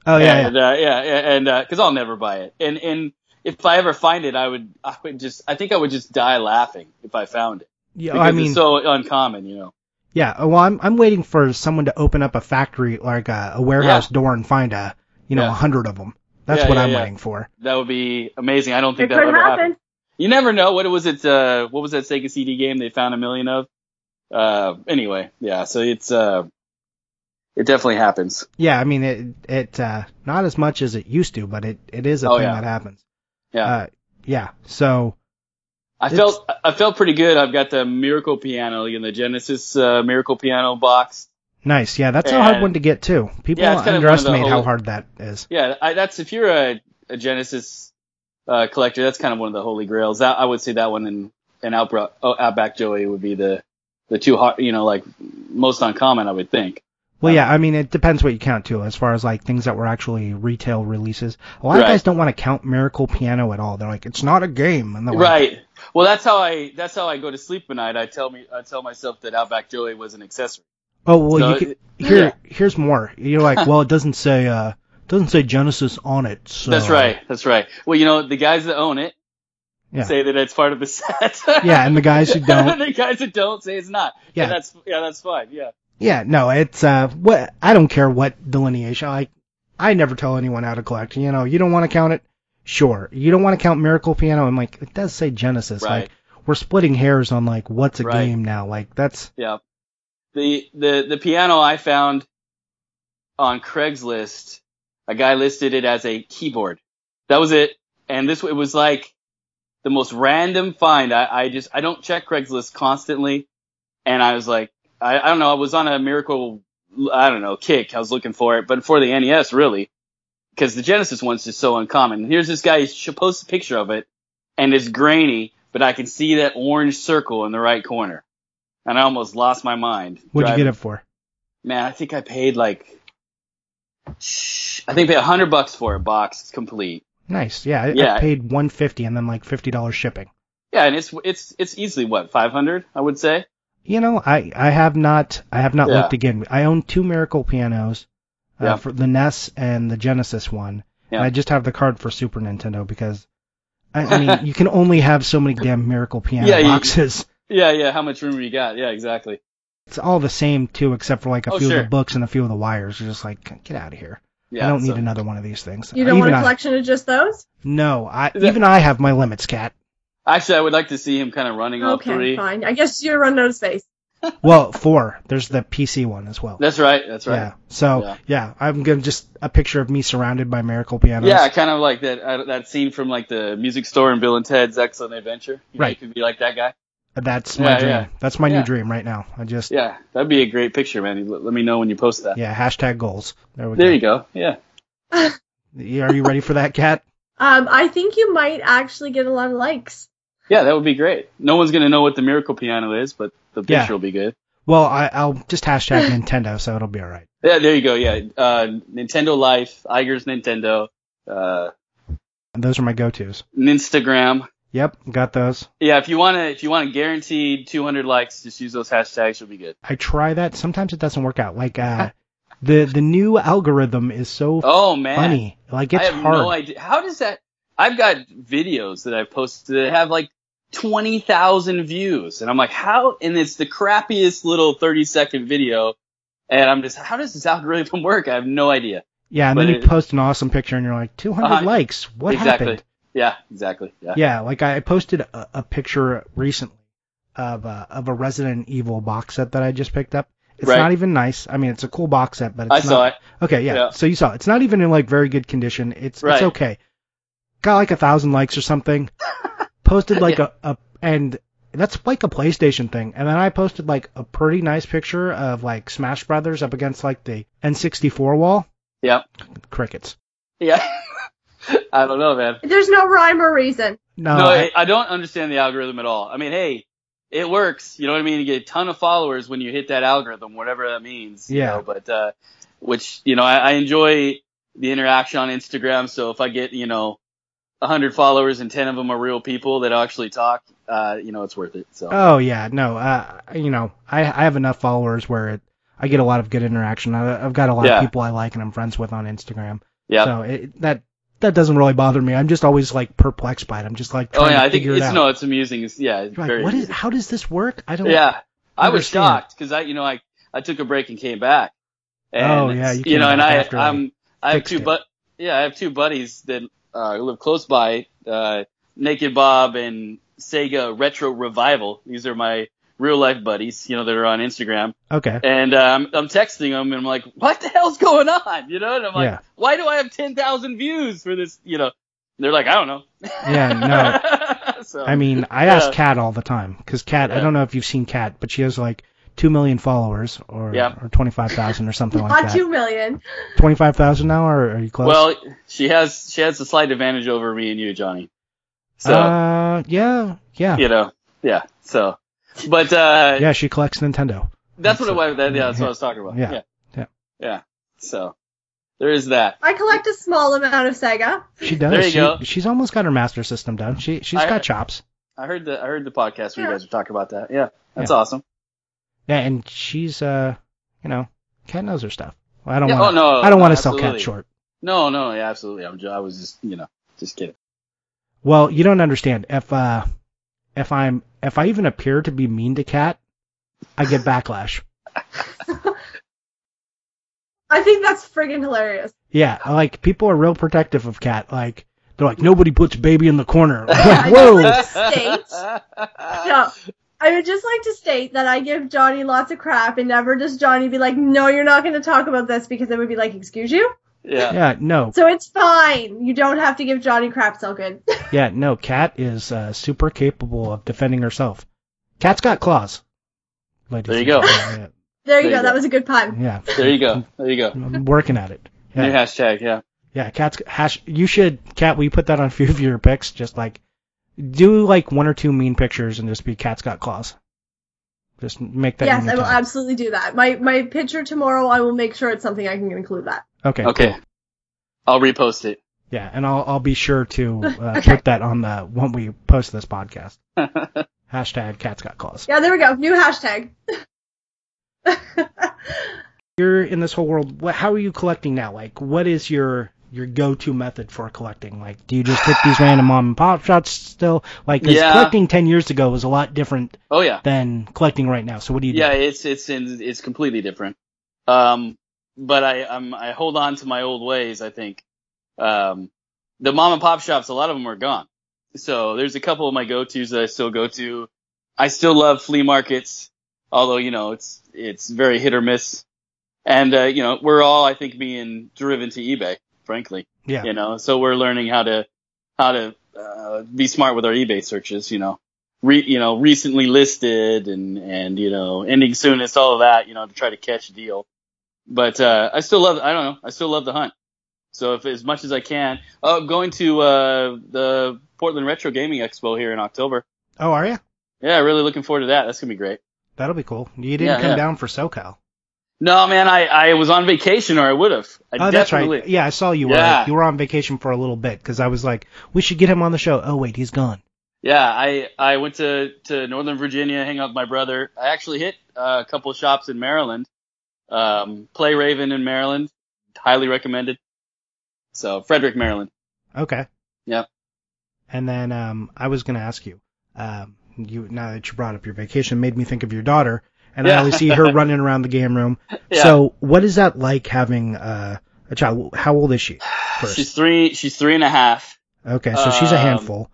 Oh yeah, and, Uh, yeah, yeah, and because I'll never buy it. And and if I ever find it, I would I would just I think I would just die laughing if I found it yeah. because I mean, it's so uncommon, you know. yeah. Well, I'm I'm waiting for someone to open up a factory like a, a warehouse door and find a you know a Yeah. hundred of them. That's Yeah, what yeah, I'm yeah. waiting for. That would be amazing. I don't It think that would ever happen. happened. You never know. What was it? Uh, what was that Sega CD game they found a million of? Uh, anyway, yeah. So it's uh, it definitely happens. Yeah, I mean it it uh not as much as it used to, but it it is a Oh, thing yeah. that happens. Yeah. Uh, yeah. So I felt I felt pretty good. I've got the Miracle Piano in the Genesis uh, Miracle Piano box. nice. Yeah, that's a hard one to get too. People Yeah, it's kind of one of the underestimate how hard that is. Yeah, I, that's if you're a, a Genesis uh, collector, that's kind of one of the holy grails. That, I would say that one and and Outbra- oh, Outback Joey would be the the two hard, you know, like most uncommon. I would think. Well, Um, yeah, I mean it depends what you count too, as far as like things that were actually retail releases. A lot of guys don't want to count Miracle Piano at all. They're like, it's not a game, and they're like, Right. Well, that's how I that's how I go to sleep at night. I tell me I tell myself that Outback Joey was an accessory. Oh well, So, you could, here yeah. here's more. You're like, well, it doesn't say uh doesn't say Genesis on it. So That's right. That's right. Well, you know, the guys that own it Yeah. say that it's part of the set. Yeah, and the guys who don't- the guys that don't say it's not. Yeah. And that's yeah, that's fine. Yeah. Yeah, no, it's uh what I don't care what delineation. I I never tell anyone how to collect. You know, you don't want to count it. Sure. You don't want to count Miracle Piano. I'm like, it does say Genesis. Right. Like we're splitting hairs on like what's a Right. game now. Like that's Yeah. The the the piano I found on Craigslist, a guy listed it as a keyboard. That was it. And this it was like the most random find. I, I just I don't check Craigslist constantly, and I was like I, I don't know. I was on a miracle I don't know kick. I was looking for it, but for the NES really, because the Genesis one's just so uncommon. Here's this guy. He posts a picture of it, and it's grainy, but I can see that orange circle in the right corner and I almost lost my mind. what'd you get it for? Man, I think I paid like, I think I paid a hundred bucks for a box. It's complete. Nice. Yeah, I, Yeah. I paid 150 and then like $50 shipping. Yeah, and it's it's it's easily what five hundred, I would say. You know, I I have not I have not Yeah. looked again. I own two Miracle pianos, uh, Yeah. for the NES and the Genesis one. Yeah. And I just have the card for Super Nintendo because I, I mean you can only have so many damn Miracle piano Yeah, you- boxes. Yeah, yeah. How much room you got? Yeah, exactly. It's all the same too, except for like a Oh, few of the books and a few of the wires. You're just like, get out of here. Yeah. I don't need another one of these things. You don't Even want a collection of just those? No, I that- even I have my limits, Kat. Actually, I would like to see him kind of running all Okay, three. fine. I guess you're running out of space. Well, four. There's the PC one as well. That's right. That's right. Yeah. So Yeah. yeah. I'm gonna just a picture of me surrounded by miracle pianos. Yeah, kind of like that uh, that scene from like the music store in Bill and Ted's Excellent Adventure. You know, Right. You could be like that guy. That's my Yeah, dream. yeah. That's my Yeah. new dream right now. I just yeah. Yeah, that'd be a great picture, man. Let, let me know when you post that. Yeah. Hashtag goals. There we There go. you go. Yeah. Yeah, Are you ready for that, Kat? Um, I think you might actually get a lot of likes. Yeah, that would be great. No one's gonna know what the Miracle Piano is, but the picture Yeah. will be good. Well, I, I'll just hashtag Nintendo, so it'll be all right. Yeah, there you go. Yeah, uh, Nintendo Life, Iger's Nintendo, uh, those are my go-tos. Instagram. Yep, got those. Yeah, if you want to, if you want a guaranteed 200 likes, just use those hashtags. You'll be good. I try that. Sometimes it doesn't work out. Like uh, the the new algorithm is so Oh man, funny. Like it's I have hard. no idea. How does that? I've got videos that I've posted that have like 20,000 views, and I'm like, how? And it's the crappiest little 30 second video, and I'm just, how does this algorithm work? I have no idea. Yeah, and but then you it- post an awesome picture, and you're like, 200 Uh-huh. likes. What exactly. happened? Yeah, exactly. Yeah. Yeah, like I posted a, a picture recently of a, of a Resident Evil box set that I just picked up. It's Right. not even nice. I mean, it's a cool box set, but it's I not. saw it. Okay, yeah. Yeah. So you saw it. It's not even in like very good condition. It's Right. it's okay. Got like a thousand likes or something. Posted like a, a and that's like a PlayStation thing. And then I posted like a pretty nice picture of like Smash Brothers up against like the N64 wall. Yep. Crickets. Yeah. I don't know, man. There's no rhyme or reason. No, no, I- I, I don't understand the algorithm at all. I mean, hey, it works. You know what I mean? You get a ton of followers when you hit that algorithm, whatever that means. you Yeah. know, but, uh, which, you know, I, I enjoy the interaction on Instagram. So if I get, you know, a hundred followers and ten of them are real people that actually talk, uh, you know, it's worth it. So. Oh yeah, no. Uh, you know, I I have enough followers where it, I get a lot of good interaction. I, I've got a lot Yeah. of people I like and I'm friends with on Instagram. yeah. So it, that that doesn't really bother me. I'm just always like perplexed by it. I'm just like oh yeah, to I think it's it no, it's amusing. It's, yeah, it's like, what is? How does this work? I don't. Yeah, I was shocked because I, you know, I I took a break and came back. And, Oh, yeah, you you, know, and back I after I I'm I have two but yeah, I have two buddies that uh, live close by, uh, Naked Bob and Sega Retro Revival. These are my real life buddies, you know, that are on Instagram. Okay. And um, I'm texting them, and I'm like, "What the hell's going on?" You know, and I'm like, Yeah. "Why do I have ten thousand views for this?" You know, they're like, "I don't know." Yeah, no. so, I mean, I Yeah. ask Kat all the time because Kat. I don't know if you've seen Kat, but she has like two million followers or Yeah. or twenty five thousand or something like that. Not that. two million. Twenty five thousand now, or are you close? Well, she has she has a slight advantage over me and you, Johnny. So uh, yeah, yeah, you know, yeah. So, but uh, yeah. She collects Nintendo. that's what That's it was. That, yeah, that's what I was talking about. Yeah. Yeah, Yeah. yeah. So there is that. I collect a small amount of Sega. She does. There you she, go. She's almost got her master system done. She she's I- got chops. I heard the I heard the podcast where you guys were talking about that. Yeah, that's Yeah. awesome. Yeah, and she's uh, you know, Kat knows her stuff. Well, I don't Yeah, want. oh no, I don't want to sell Kat absolutely. short. No, no, yeah, absolutely. I'm ju- I was just you know just kidding. Well, you don't understand. If uh, if I'm if I even appear to be mean to Kat, I get backlash. I think that's friggin' hilarious. Yeah, like people are real protective of Kat. Like they're like nobody puts baby in the corner. Like, know. Whoa. State. No. I would just like to state that I give Johnny lots of crap and never does Johnny be like, no, you're not going to talk about this because it would be like, excuse you? yeah. Yeah, no, So it's fine. You don't have to give Johnny crap so good. yeah, no. Kat is uh, super capable of defending herself. Kat's got claws. ladies There you go. gentlemen. there you There go. you That was a good pun. Yeah, There you go. There you go. I'm working at it. New hashtag. Yeah. yeah. Kat's hash. You should, Kat. Will you put that on a few of your pics? Just like do like one or two mean pictures and just be Kat's got claws. Just make that. Yes, I will absolutely do that. My my picture tomorrow, I will make sure it's something I can include that. Okay. Okay. I'll repost it. Yeah, and I'll I'll be sure to uh, Okay. put that on the when we post this podcast. Hashtag Kat's Got Claws. Yeah, there we go. New hashtag. You're in this whole world. How are you collecting now? Like, what is your your go-to method for collecting? Like, do you just hit these random mom and pop shops still? Like, Yeah. collecting ten years ago was a lot different Oh yeah. than collecting right now. So what do you do? Yeah, it's it's in, it's completely different. Um, but I I'm, I hold on to my old ways. I think um, the mom and pop shops, a lot of them are gone. So there's a couple of my go-tos that I still go to. I still love flea markets, although you know it's it's very hit or miss. And uh, you know we're all I think being driven to eBay, frankly. Yeah. You know, so we're learning how to how to uh, be smart with our eBay searches. You know, re, you know, recently listed and, and, you know, ending soonest, all of that, you know, to try to catch a deal. But, uh, I still love, I don't know, I still love the hunt. So if as much as I can, oh, going to, uh, the Portland Retro Gaming Expo here in October. Oh, are you? Yeah, really looking forward to that. That's gonna be great. That'll be cool. You didn't Yeah, come yeah. down for SoCal. No, man, I, I was on vacation or I would have. I Oh, that's right. Yeah, I saw you were Yeah. you were on vacation for a little bit because I was like, we should get him on the show. Oh wait, he's gone. Yeah, I I went to to Northern Virginia, hang out with my brother. I actually hit uh, a couple of shops in Maryland. Um, Play Raven in Maryland, highly recommended. So Frederick, Maryland. Okay. Yep. And then um, I was going to ask you, um, you now that you brought up your vacation, made me think of your daughter, and I always see her running around the game room. Yeah. So, what is that like having uh, a child? How old is she? First. She's three. She's three and a half. Okay, so she's a um, handful.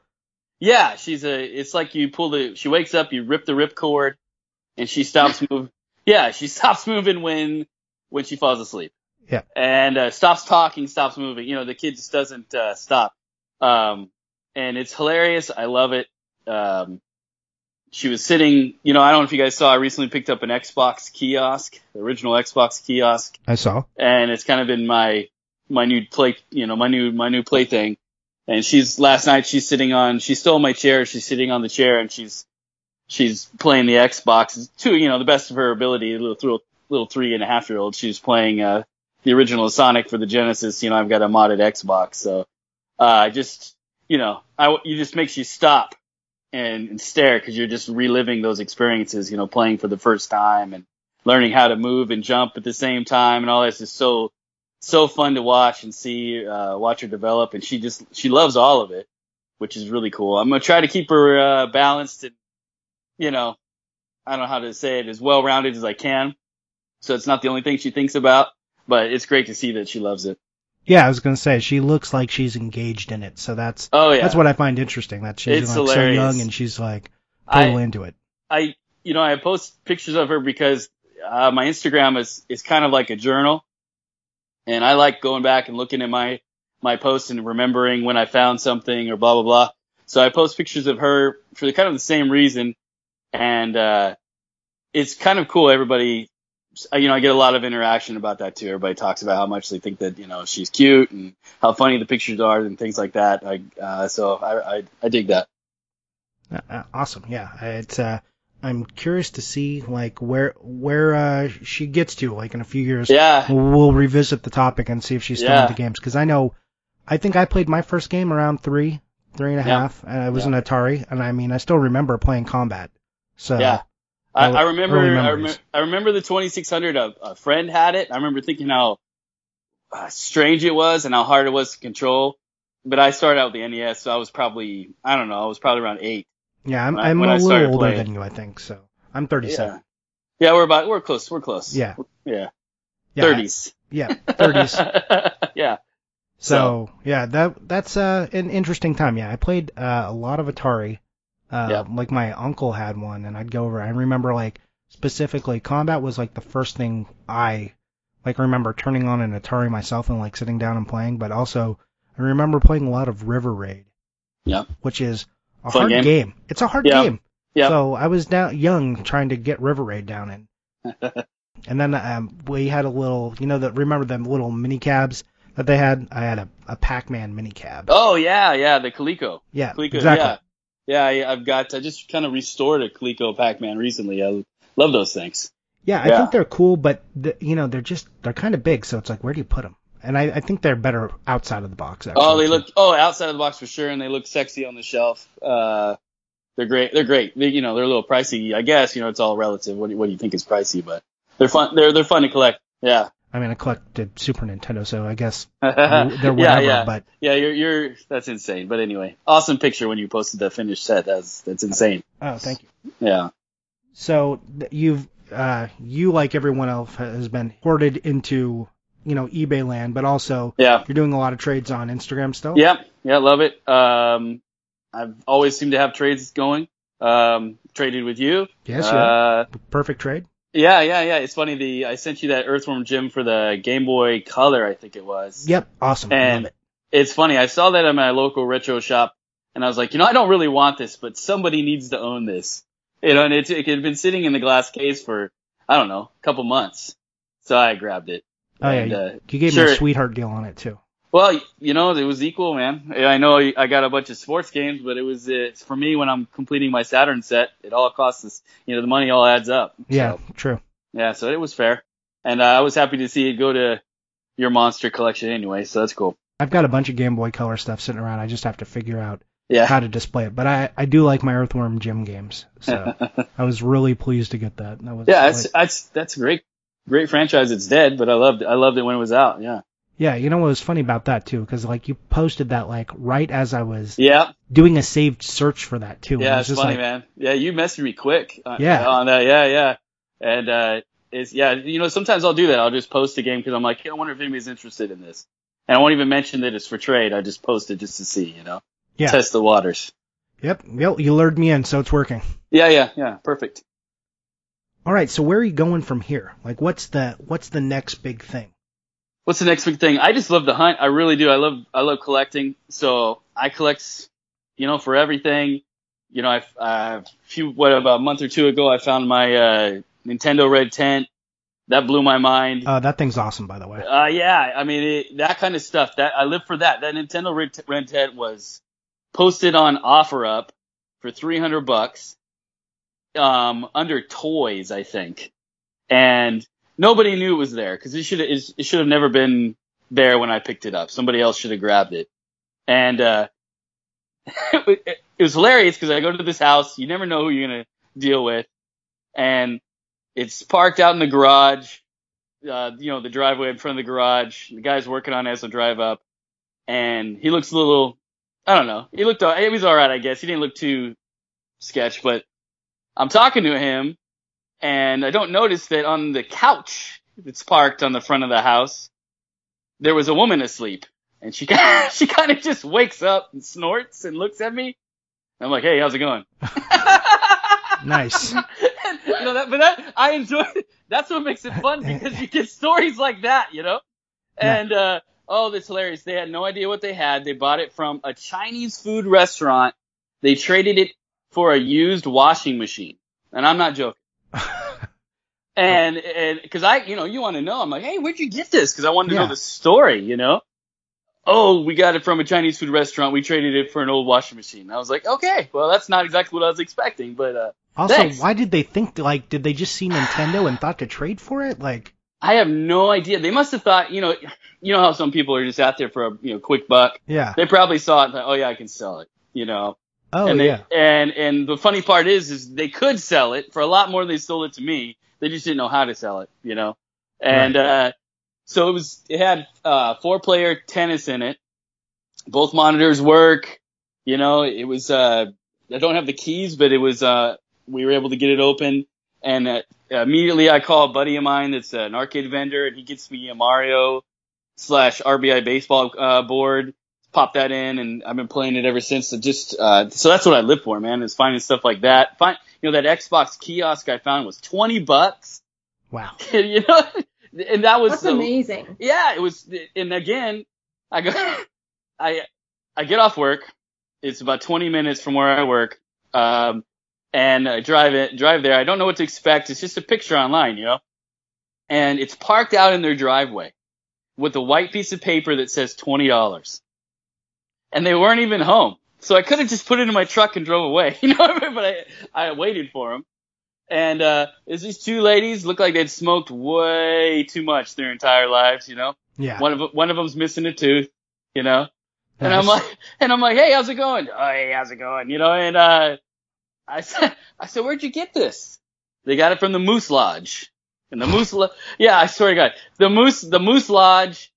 Yeah, she's a. It's like you pull the. She wakes up, you rip the rip cord, and she stops moving. Yeah, she stops moving when when she falls asleep. Yeah. And uh, stops talking, stops moving. You know, the kid just doesn't uh, stop. Um, and it's hilarious. I love it. Um, she was sitting. You know, I don't know if you guys saw. I recently picked up an Xbox kiosk, the original Xbox kiosk I saw. and it's kind of been my my new play you know my new my new plaything and she's last night she's sitting on she stole my chair she's sitting on the chair and she's she's playing the xbox to you know the best of her ability a little little, little three and a half year old she's playing uh the original sonic for the genesis you know i've got a modded xbox so uh I just you know i you just makes you stop and, and stare because you're just reliving those experiences you know playing for the first time and learning how to move and jump at the same time and all this is so so fun to watch and see uh watch her develop. And she just she loves all of it which is really cool. I'm gonna try to keep her uh balanced and you know i don't know how to say it as well rounded as i can. So it's not the only thing she thinks about but it's great to see that she loves it Yeah, I was gonna say she looks like she's engaged in it, so that's oh yeah that's what I find interesting. That she's It's like so young and she's like I- totally into it. I, you know, I post pictures of her because uh, my Instagram is is kind of like a journal, and I like going back and looking at my my posts and remembering when I found something or blah blah blah. So I post pictures of her for the kind of the same reason, and uh, it's kind of cool. Everybody, you know, I get a lot of interaction about that too. Everybody talks about how much they think that you know she's cute and how funny the pictures are and things like that. I, uh, so I, I I dig that. Uh, uh, awesome. Yeah, it's. Uh, I'm curious to see like where where uh, she gets to like in a few years. Yeah, We'll, we'll revisit the topic and see if she's still Yeah. into games because I know, I think I played my first game around three, three and a Yeah. half, and it was Yeah. an Atari, and I mean I still remember playing Combat. So Yeah. I, I remember, I, rem- I remember the 2600. A, a friend had it. I remember thinking how uh, strange it was and how hard it was to control. But I started out with the NES, so I was probably, I don't know, I was probably around eight. yeah, I'm, I'm a little older playing. than you, I think. So I'm 37. Yeah. Yeah, we're about, we're close, we're close. Yeah. Yeah. Yeah, 30s. Yeah, 30s. yeah. So yeah, that that's uh, an interesting time. Yeah, I played uh, a lot of Atari. Uh. Like my uncle had one, and I'd go over. I remember like specifically, Combat was like the first thing I like. Remember turning on an Atari myself and like sitting down and playing. But also, I remember playing a lot of River Raid. Yeah. Which is a Fun hard game. It's a hard Yeah. game. Yeah. So I was down young trying to get River Raid down in. And then um, we had a little, you know, that remember them little mini cabs that they had? I had a, a Pac-Man mini cab. Oh, yeah, yeah, the Coleco. yeah, Coleco, exactly. yeah. Yeah, I, I've got, I just kind of restored a Coleco Pac-Man recently. I love those things. Yeah, I Yeah. think they're cool, but the, you know, they're just they're kind of big, so it's like, where do you put them? And I, I think they're better outside of the box. Actually, Oh, they look oh outside of the box for sure, and they look sexy on the shelf. Uh, they're great. They're great. They, you know, they're a little pricey. I guess you know it's all relative. What do, what do you think is pricey? But they're fun. They're they're fun to collect. Yeah. I mean, I collected Super Nintendo, so I guess yeah, they're whatever. yeah, But yeah. You're, you're. That's insane. But anyway, awesome picture when you posted the finished set. That's that's insane. oh, thank you. Yeah. So you've uh, you like everyone else has been hoarded into you know eBay land, but also Yeah. you're doing a lot of trades on Instagram still. Yeah. Yeah. Love it. Um, I've always seemed to have trades going. Um, traded with you. Yes. Yeah. Uh, Perfect trade. Yeah, yeah, yeah. It's funny. The I sent you that Earthworm Jim for the Game Boy Color. I think it was. Yep. Awesome. And it. it's funny. I saw that at my local retro shop, and I was like, you know, I don't really want this, but somebody needs to own this. You know, and it, it had been sitting in the glass case for I don't know, a couple months. So I grabbed it. Oh yeah. you- uh, you gave me a sweetheart deal on it too. Well, you know, it was equal, man. I know I got a bunch of sports games, but it was it's for me when I'm completing my Saturn set. It all costs us, you know, the money all adds up. Yeah. So, True. yeah. So it was fair, and uh, I was happy to see it go to your monster collection anyway. So that's cool. I've got a bunch of Game Boy Color stuff sitting around. I just have to figure out Yeah. how to display it. But I, I do like my Earthworm Jim games, so I was really pleased to get that. That was Yeah, that's like- that's that's a great great franchise. It's dead, but I loved it. I loved it when it was out. Yeah. Yeah. You know what was funny about that too? Because like you posted that like right as I was Yeah. doing a saved search for that too. Yeah, it's funny, like, man. Yeah, you messaged me quick. On, Yeah. On that. Yeah, yeah. And uh it's yeah, you know, sometimes I'll do that. I'll just post a game because I'm like, hey, I wonder if anybody's interested in this. And I won't even mention that it's for trade. I just post it just to see, you know, Yeah. test the waters. Yep. Yep. You lured me in, so it's working. Yeah, yeah, yeah. Perfect. All right. So where are you going from here? Like, what's the what's the next big thing? What's the next big thing? I just love the hunt. I really do. I love I love collecting. So I collect, you know, for everything. You know, I uh, a few what about a month or two ago, I found my uh, Nintendo Red Tent. That blew my mind. Uh, that thing's awesome, by the way. Uh, yeah, I mean it, that kind of stuff. That I live for that. That Nintendo Red, Red Tent was posted on OfferUp for three hundred bucks, um, under toys, I think, and nobody knew it was there because it should it, should have never been there when I picked it up. Somebody else should have grabbed it, and uh, it, it was hilarious because I go to this house. You never know who you're gonna deal with, and it's parked out in the garage uh, you know, the driveway in front of the garage. The guy's working on it as I drive up, and he looks a little, I don't know. He looked, he was all right, I guess. He didn't look too sketch, but I'm talking to him, and I don't notice that on the couch that's parked on the front of the house, there was a woman asleep, and she she kind of just wakes up and snorts and looks at me. I'm like, hey, how's it going? Nice. you know that, but that I enjoy. That's what makes it fun because you get stories like that, you know. And uh, oh, that's hilarious. They had no idea what they had. They bought it from a Chinese food restaurant. They traded it for a used washing machine, and I'm not joking. And and because I, you know, you want to know, I'm like, hey, where'd you get this? Because I wanted to Yeah. know the story, you know. Oh, we got it from a Chinese food restaurant. We traded it for an old washing machine. I was like, okay, well, that's not exactly what I was expecting, but uh, Also, Thanks. why did they think like did they just see Nintendo and thought to trade for it? Like, I have no idea. They must have thought, you know, you know how some people are just out there for a you know quick buck. yeah. They probably saw it and thought, oh yeah, I can sell it, you know. Oh and they, yeah. And and the funny part is, is they could sell it for a lot more than they sold it to me. They just didn't know how to sell it, you know. And uh, so it was. It had uh, four player tennis in it. Both monitors work. You know, it was. Uh, I don't have the keys, but it was. Uh, we were able to get it open, and uh, immediately I call a buddy of mine that's an arcade vendor, and he gets me a Mario slash RBI baseball uh, board. Pop that in, and I've been playing it ever since. So just uh, so that's what I live for, man. Is finding stuff like that. Find you know that Xbox kiosk I found was twenty bucks. Wow. you know, and that was That's the- amazing. yeah, it was, and again, I go, I, I get off work. It's about 20 minutes from where I work. Um, and I drive it, drive there. I don't know what to expect. It's just a picture online, you know, and it's parked out in their driveway with a white piece of paper that says $20. And they weren't even home. So I could have just put it in my truck and drove away, you know, but I, I waited for them. And, uh, it's these two ladies look like they'd smoked way too much their entire lives, you know? Yeah. One of one of them's missing a tooth, you know. And I'm like, and I'm like, hey, how's it going? Oh, hey, how's it going? You know, and uh, I said, I said, where'd you get this? They got it from the Moose Lodge. And the Moose, Lo- yeah, I swear to God, the Moose, the Moose Lodge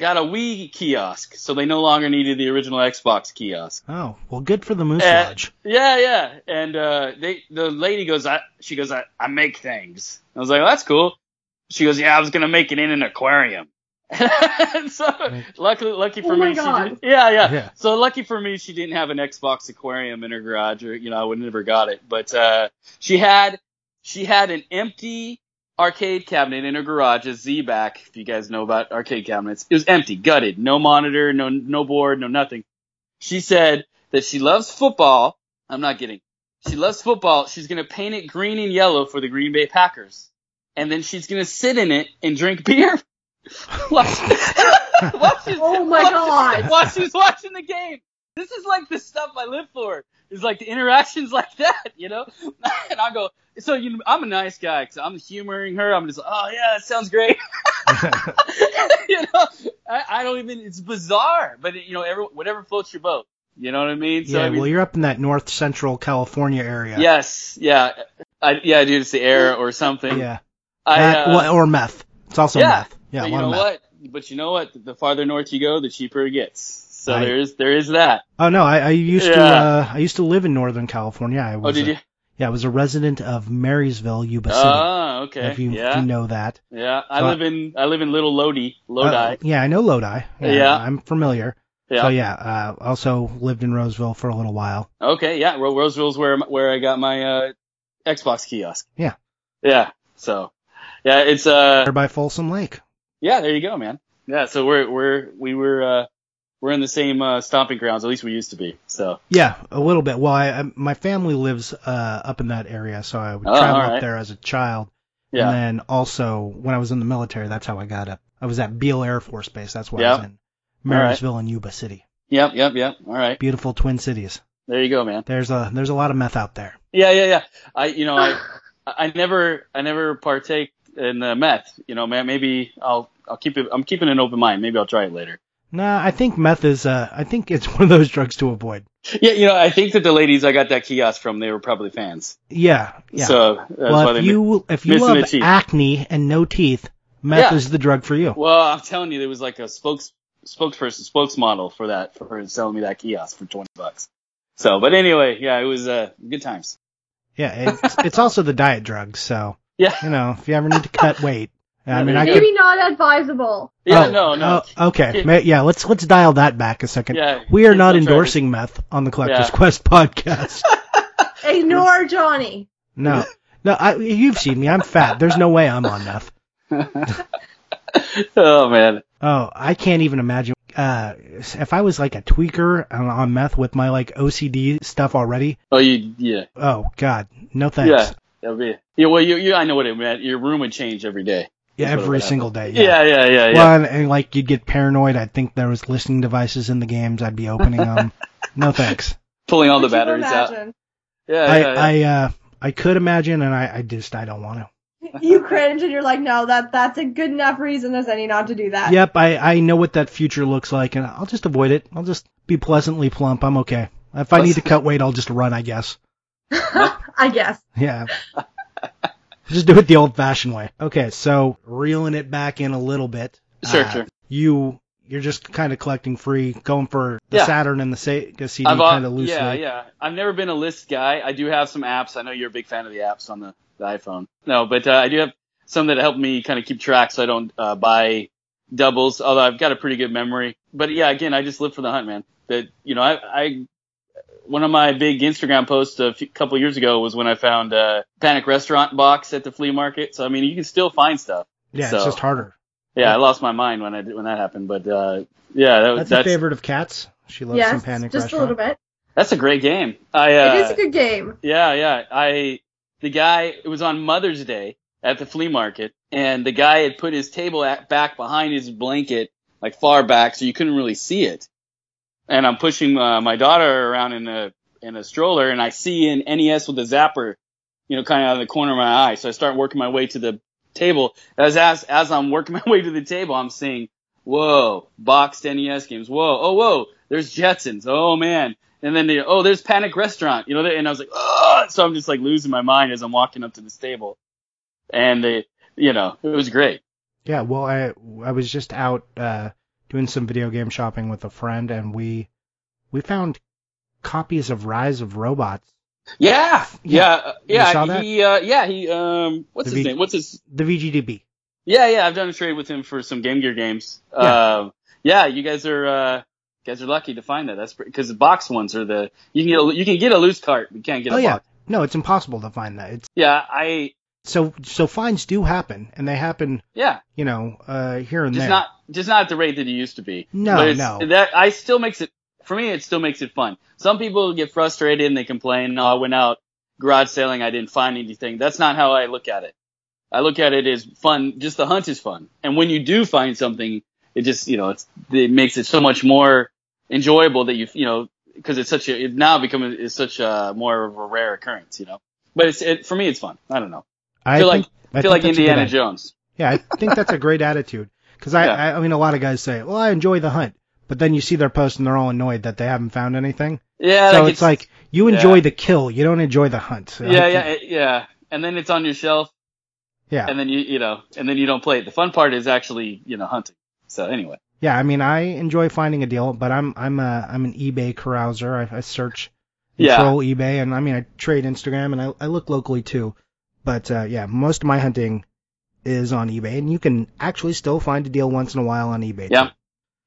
got a Wii kiosk, so they no longer needed the original Xbox kiosk. Oh, well, good for the Moose Uh, Lodge. Yeah, yeah. And uh they the lady goes, I she goes, I, I make things. I was like, well, that's cool. She goes, Yeah, I was gonna make it in an aquarium. So luckily lucky for Oh my me she God. did, yeah, yeah, Yeah. So lucky for me she didn't have an Xbox aquarium in her garage or you know, I would never got it. But uh she had she had an empty arcade cabinet in her garage, a Z-back, if you guys know about arcade cabinets. It was empty, gutted, no monitor, no no board, no nothing. She said that she loves football. I'm not kidding. She loves football. She's gonna paint it green and yellow for the Green Bay Packers. And then she's gonna sit in it and drink beer. while, while she's, Oh my while- God. While she's watching the game. This is like the stuff I live for. Is like the interactions like that, you know? And I go, so you, know, I'm a nice guy because I'm humoring her. I'm just like, oh yeah, that sounds great. you know, I, I don't even. It's bizarre, but you know, every, whatever floats your boat. You know what I mean? yeah, I mean, well, you're up in that north central California area. yes, yeah, I, yeah, dude, it's the air or something. Yeah. I, uh, well, or meth. It's also yeah, meth. Yeah, but you know what? But you know what? The farther north you go, the cheaper it gets. So I- there is there is that. Oh no, I, I used to uh, I used to live in Northern California. I Oh, did a- you? Yeah, I was a resident of Marysville, Yuba City. Oh, okay. if you, yeah, if you know that. yeah. I So I- live in I live in Little Lodi, Lodi. Uh, yeah, I know Lodi. Yeah. I'm familiar. yeah. So yeah, uh, also lived in Roseville for a little while. Okay, yeah, Ro- Roseville's where where I got my uh Xbox kiosk. Yeah. Yeah. So, yeah, it's uh by Folsom Lake. yeah, there you go, man. Yeah, so we're we're we were uh we're in the same uh stomping grounds, at least we used to be. So, Yeah, a little bit. Well, I, I my family lives uh, up in that area, so I would Oh, travel alright. up there as a child. yeah. And then also when I was in the military, that's how I got up. I was at Beale Air Force Base. That's why I was in Marysville and Yuba City. Yep, yep, yep. All right. Beautiful twin cities. There you go, man. There's a there's a lot of meth out there. Yeah, yeah, yeah. I you know, I I never I never partake in the meth. You know, man, maybe I'll I'll keep it I'm keeping an open mind. Maybe I'll try it later. Nah, I think meth is uh I think it's one of those drugs to avoid. Yeah, you know, I think that the ladies I got that kiosk from, they were probably fans. Yeah, yeah. So well, if you if you love acne and no teeth, meth Yeah. is the drug for you. Well, I'm telling you, there was like a spokes spokesperson, spokesmodel for that for selling me that kiosk for twenty bucks. So, but anyway, yeah, it was uh, good times. Yeah, it's it's also the diet drug. So Yeah, you know, if you ever need to cut weight, I mean, there I you could. Maybe not advisable. yeah, oh, no, no, oh, okay, Ma- yeah. Let's let's dial that back a second. yeah. We are not don't try endorsing meth on the Collector's Yeah. Quest podcast. Ignore Johnny. No, no. I, you've seen me. I'm fat. There's no way I'm on meth. oh man, Oh, I can't even imagine. Uh, if I was like a tweaker on, on meth with my like OCD stuff already. oh you, yeah, Oh God, no thanks. yeah, that would be. Yeah, well, you, you, I know what it meant. Your room would change every day. Yeah, That's what it every single day. happen. Yeah, yeah, yeah, yeah. Well, and, and like you'd get paranoid. I'd think there was listening devices in the games. I'd be opening them. no thanks. Pulling all the Could you batteries out. imagine? Yeah, I yeah, yeah. I uh I could imagine, and I, I just I don't want to. You cringe and you're like, no, that that's a good enough reason as any not to do that. Yep, I I know what that future looks like, and I'll just avoid it. I'll just be pleasantly plump. I'm okay. If I need to cut weight, I'll just run. I guess. I guess. Yeah. just do it the old-fashioned way. Okay, so reeling it back in a little bit. Sure, uh, sure. You you're just kind of collecting free, going for the Yeah. Saturn and the Sega CD I've, uh, kind of loosely. Yeah, yeah. I've never been a list guy. I do have some apps. I know you're a big fan of the apps on the, the iPhone. No, but uh, I do have some that help me kind of keep track so I don't uh, buy doubles. Although I've got a pretty good memory. But yeah, again, I just live for the hunt, man. That you know, I, I one of my big Instagram posts a few, couple years ago was when I found uh, Panic Restaurant box at the flea market. So I mean, you can still find stuff. Yeah, So- it's just harder. Yeah, I lost my mind when I did, when that happened, but uh, yeah, that, That's, that's a favorite of Kat's. She loves yes, some Panic just Restaurant. a little bit. that's a great game. I uh, it is a good game. Yeah, yeah. I the guy it was on Mother's Day at the flea market, and the guy had put his table at, back behind his blanket, like far back, so you couldn't really see it. And I'm pushing uh, my daughter around in a in a stroller, and I see an NES with a zapper, you know, kind of out of the corner of my eye. So I start working my way to the table. As as as I'm working my way to the table, I'm seeing, whoa, boxed NES games. Whoa, oh whoa, there's Jetsons. Oh man. And then they, oh, there's Panic Restaurant, you know, and I was like, oh, so I'm just like losing my mind as I'm walking up to this table. And they, you know, it was great. Yeah, well, I I was just out uh, doing some video game shopping with a friend, and we we found copies of Rise of Robots. Yeah, yeah, uh, You yeah. saw that? He, uh, yeah, he, um, what's The his V- name? What's his? The VGDB. Yeah, yeah. I've done a trade with him for some Game Gear games. Yeah. Uh, yeah, you guys are, uh, you guys are lucky to find that. That's because the box ones are the you can get a, you can get a loose cart, but you can't get Oh a yeah, box. no, it's impossible to find that. It's Yeah, I so so fines do happen, and they happen, yeah, you know, uh, here and just there. not just not at the rate that it used to be. No, no. That I still makes it for me. It still makes it fun. Some people get frustrated and they complain. No, I went out garage sailing. I didn't find anything. That's not how I look at it. I look at it as fun. Just the hunt is fun. And when you do find something, it just you know it's it makes it so much more enjoyable that you you know because it's such a it now become is such a more of a rare occurrence. You know, but it's it for me it's fun. I don't know. I feel think, like- I feel like that's a good Indiana. Jones. Yeah, I think that's a great attitude. Because I, Yeah. I, I mean, a lot of guys say, "Well, I enjoy the hunt," but then you see their post and they're all annoyed that they haven't found anything. Yeah, so it's, like you enjoy yeah. the kill, you don't enjoy the hunt. So yeah, yeah, it- yeah. And then it's on your shelf, yeah, and then you, you know, and then you don't play it. The fun part is actually, you know, hunting. So anyway, yeah. I mean, I enjoy finding a deal, but I'm I'm a I'm an eBay carouser. I, I search, Yeah. troll eBay, and I mean, I trade Instagram, and I I look locally too. But uh, yeah, most of my hunting is on eBay, and you can actually still find a deal once in a while on eBay. Yeah. too.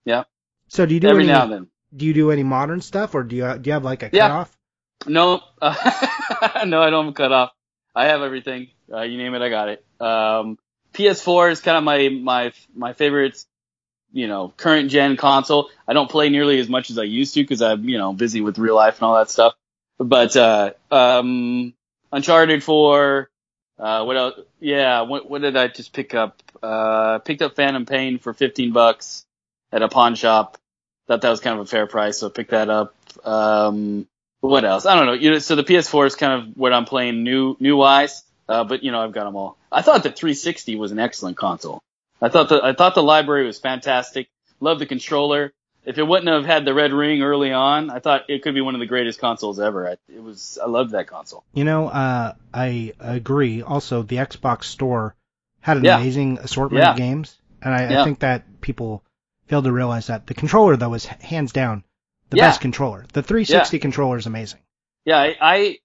Yeah. So do you do every any now and then. do you do any modern stuff, or do you do you have like a Yeah. cutoff? No, uh, no, I don't have a cutoff. I have everything. Uh, you name it, I got it. Um, PS4 is kind of my my my favorite, you know, current gen console. I don't play nearly as much as I used to because I'm you know busy with real life and all that stuff. But uh, um, Uncharted 4. Uh, what else? Yeah, what what did I just pick up? Uh, picked up Phantom Pain for 15 bucks at a pawn shop. Thought that was kind of a fair price, so picked that up. Um, what else? I don't know. You know, so the PS4 is kind of what I'm playing new new wise. Uh, but you know, I've got them all. I thought the 360 was an excellent console. I thought the I thought the library was fantastic. Love the controller. If it wouldn't have had the red ring early on, I thought it could be one of the greatest consoles ever. I, it was. I loved that console. You know, uh, I agree. Also, the Xbox Store had an Yeah. amazing assortment Yeah. of games, and I, I think that people fail to realize that the controller though is hands down the Yeah. best controller. The 360 controller is amazing. Yeah, I, I